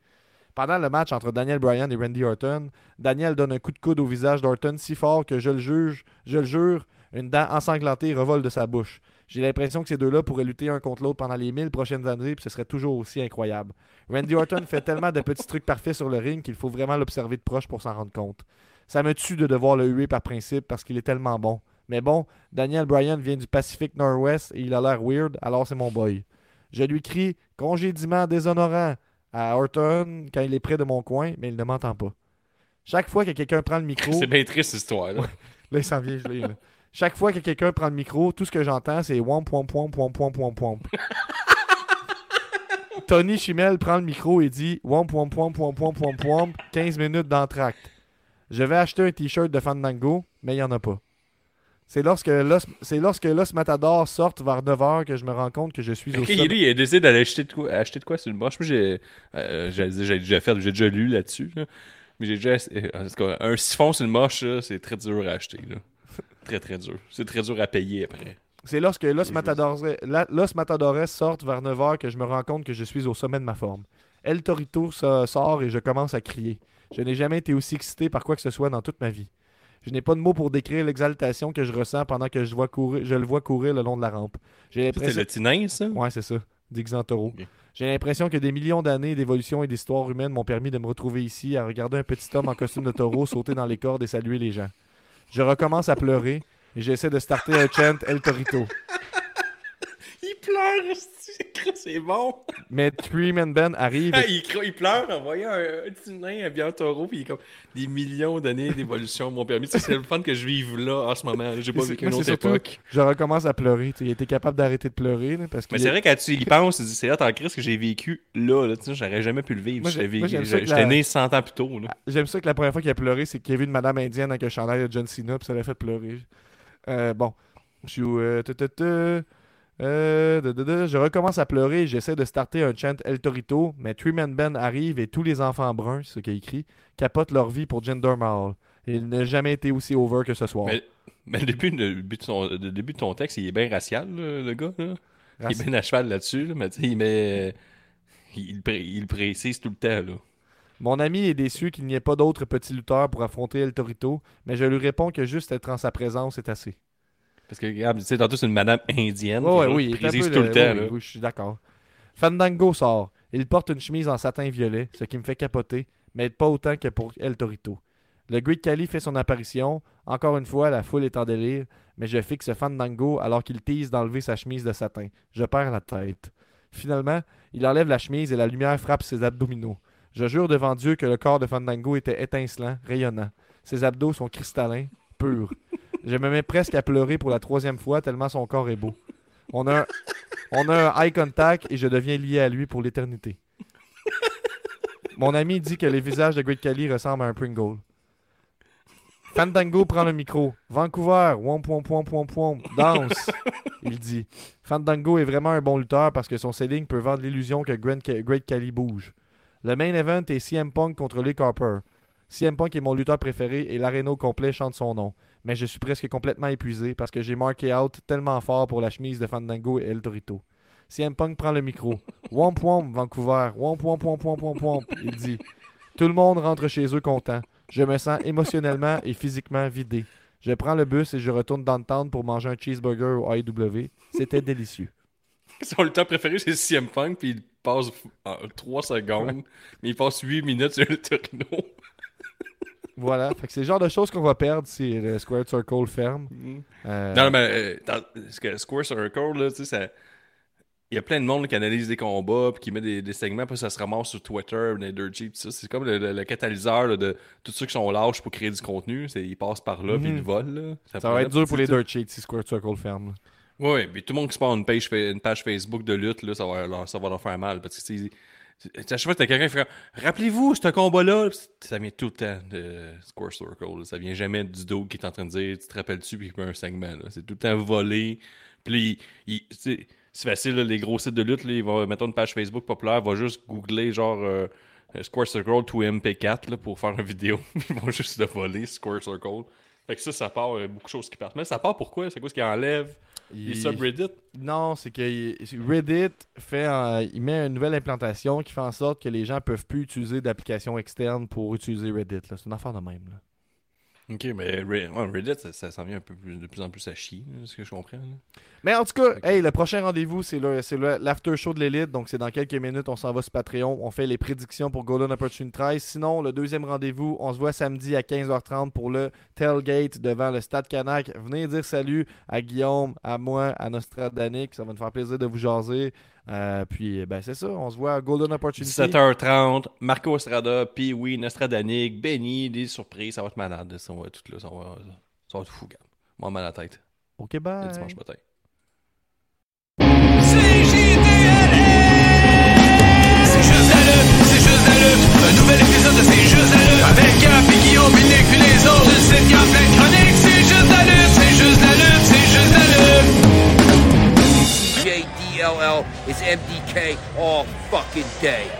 Pendant le match entre Daniel Bryan et Randy Orton, Daniel donne un coup de coude au visage d'Orton si fort que je le juge, je le jure, une dent ensanglantée revole de sa bouche. J'ai l'impression que ces deux-là pourraient lutter un contre l'autre pendant les mille prochaines années, puis ce serait toujours aussi incroyable. Randy Orton fait tellement de petits trucs parfaits sur le ring qu'il faut vraiment l'observer de proche pour s'en rendre compte. Ça me tue de devoir le huer par principe parce qu'il est tellement bon. Mais bon, Daniel Bryan vient du Pacifique Nord-Ouest et il a l'air weird, alors c'est mon boy. Je lui crie congédiement déshonorant à Orton quand il est près de mon coin, mais il ne m'entend pas. Chaque fois que quelqu'un prend le micro, C'est bien triste cette histoire. Là. Là, il s'en vient, je l'ai, là. Chaque fois que quelqu'un prend le micro, tout ce que j'entends, c'est womp, womp, womp, womp, womp, womp, womp. Tony Chimel prend le micro et dit womp, womp, womp, womp, womp, womp, womp, 15 minutes d'entracte. Je vais acheter un t-shirt de Fandango, mais il n'y en a pas. C'est lorsque Los, c'est lorsque Los Matador sortent vers 9h que je me rends compte que je suis au Ok, sommet. lui, il a décidé d'aller acheter de quoi, acheter de quoi sur une broche. Moi, j'ai, euh, déjà fait, j'ai déjà lu là-dessus. là. Mais j'ai déjà, euh, en tout cas, un siphon sur une moche, c'est très dur à acheter. Là. Très, très dur. C'est très dur à payer après. C'est lorsque Los Matadores, Los Matadores sortent vers 9h que je me rends compte que je suis au sommet de ma forme. El Torito so- sort et je commence à crier. Je n'ai jamais été aussi excité par quoi que ce soit dans toute ma vie. Je n'ai pas de mots pour décrire l'exaltation que je ressens pendant que je, vois courir, je le vois courir le long de la rampe. C'est le tinin, ça? Ouais, c'est ça. Dit Xantoro. Ok. J'ai l'impression que des millions d'années d'évolution et d'histoire humaine m'ont permis de me retrouver ici à regarder un petit homme en costume de taureau sauter dans les cordes et saluer les gens. Je recommence à pleurer et j'essaie de starter un chant El Torito. Pleure, c'est- bon. Mais Three Man Ben arrive Ah, et il, pleure en voyant un, un petit nain habillé en taureau, puis il est comme des millions d'années d'évolution m'ont permis. C'est le fun que je vive là en ce moment. J'ai pas vécu une autre époque. je recommence à pleurer. Il était capable d'arrêter de pleurer là, parce que Mais c'est vrai, quand tu y penses, c'est là en crise que j'ai vécu là. là j'aurais jamais pu le vivre. J'étais la- né 100 ans plus tôt. là. J'aime ça que la première fois qu'il a pleuré, c'est qu'il a vu une madame indienne avec un chandail de John Cena, puis ça l'a fait pleurer. Euh, bon. Je suis. Euh, de, de, de. Je recommence à pleurer et j'essaie de starter un chant El Torito, mais Three Man Ben arrive et tous les enfants bruns, c'est ce qu'il écrit, capotent leur vie pour Jinder Mahal. Il n'a jamais été aussi over que ce soir. Mais, mais le, début, le, début de son- le début de ton texte, il est bien racial, le gars. Là. Il est bien à cheval là-dessus. là, mais il met. Il, précise tout le temps. Là. Mon ami est déçu qu'il n'y ait pas d'autres petits lutteurs pour affronter El Torito, mais je lui réponds que juste être en sa présence est assez. Parce que, regarde, tu sais, tantôt, c'est une madame indienne. Oui, précise peu tout le- le temps. oui, là. oui, oui, je suis d'accord. Fandango sort. Il porte une chemise en satin violet, ce qui me fait capoter, mais pas autant que pour El Torito. Le Greek Khali fait son apparition. Encore une fois, la foule est en délire, mais je fixe Fandango alors qu'il tease d'enlever sa chemise de satin. Je perds la tête. Finalement, il enlève la chemise et la lumière frappe ses abdominaux. Je jure devant Dieu que le corps de Fandango était étincelant, rayonnant. Ses abdos sont cristallins, purs. Je me mets presque à pleurer pour la troisième fois tellement son corps est beau. On a, un, on a un eye contact et je deviens lié à lui pour l'éternité. Mon ami dit que les visages de Great Khali ressemblent à un Pringle. Fandango prend le micro. Vancouver, womp womp womp womp womp, danse. Il dit. Fandango est vraiment un bon lutteur parce que son selling peut vendre l'illusion que Great Khali bouge. Le main event est CM Punk contre Lee Harper. CM Punk est mon lutteur préféré et l'aréna complet chante son nom. Mais je suis presque complètement épuisé parce que j'ai marqué out tellement fort pour la chemise de Fandango et El Torito. CM Punk prend le micro. Womp womp Vancouver. Womp womp womp womp womp womp. Il dit. Tout le monde rentre chez eux content. Je me sens émotionnellement et physiquement vidé. Je prends le bus et je retourne downtown pour manger un cheeseburger au AEW. C'était délicieux. Son lutteur préféré, c'est CM Punk, puis il passe 3 secondes, mais il passe 8 minutes sur le Torino. Voilà. Fait que c'est le genre de choses qu'on va perdre si le Square Circle ferme. Euh, Non, mais euh, que Square Circle, là, tu sais, ça. Il y a plein de monde là, qui analyse des combats, puis qui met des, des segments, puis ça se ramasse sur Twitter, des dirt sheets, tout ça. C'est comme le, le- le catalyseur là, de tous ceux qui sont lâches pour créer du contenu. C'est- Ils passent par là, puis ils le volent. Là. Ça va prend- être dur pour les dirt sheets si Square Circle ferme. Oui, mais tout le monde qui se part une page, une page Facebook de lutte, là, ça, va leur, ça va leur faire mal. Parce que À chaque fois t'as quelqu'un qui fait Rappelez-vous, ce combat-là, ça vient tout le temps de Square Circle. Ça vient jamais du dos qui est en train de dire Tu te rappelles-tu, puis il un segment. C'est tout le temps volé. Puis c'est facile, les gros sites de lutte, ils vont mettre une page Facebook populaire, va juste googler genre euh, euh, Square Circle 2MP4 là, pour faire une vidéo. ils vont juste le voler, Square Circle. Fait que ça, ça part, euh, beaucoup de choses qui partent. Mais ça part pourquoi? C'est quoi ce qui enlève les subreddits Non, c'est que Reddit fait un- il met une nouvelle implantation qui fait en sorte que les gens peuvent plus utiliser d'applications externes pour utiliser Reddit. C'est une affaire de même. là. Ok, mais Reddit, ça, ça s'en vient un peu plus, de plus en plus à chier, ce que je comprends. là. Mais en tout cas, hey, le prochain rendez-vous, c'est le- c'est le- l'after show de l'élite. Donc, c'est dans quelques minutes. On s'en va sur Patreon. On fait les prédictions pour Golden Opportunity 13. Sinon, le deuxième rendez-vous, on se voit samedi à 15h30 pour le tailgate devant le Stade Canac. Venez dire salut à Guillaume, à moi, à Nostradanic. Ça va nous faire plaisir de vous jaser. Euh, puis, ben, c'est ça. On se voit à Golden Opportunity. 17h30, Marco Estrada, puis oui, Nostradanic, Benny, des surprises, ça va être malade. Ça va être tout là, ça va, ça va être fou, gars. Moi, mal à la tête. OK, Le bye. dimanche matin. C'est juste la lutte, c'est juste la lutte. Un nouvel épisode de C'est juste la lutte. Avec Gap et Guillaume, Nick, puis les autres. Le site, y a plein de chroniques. C'est juste la lutte, is MDK all fucking day.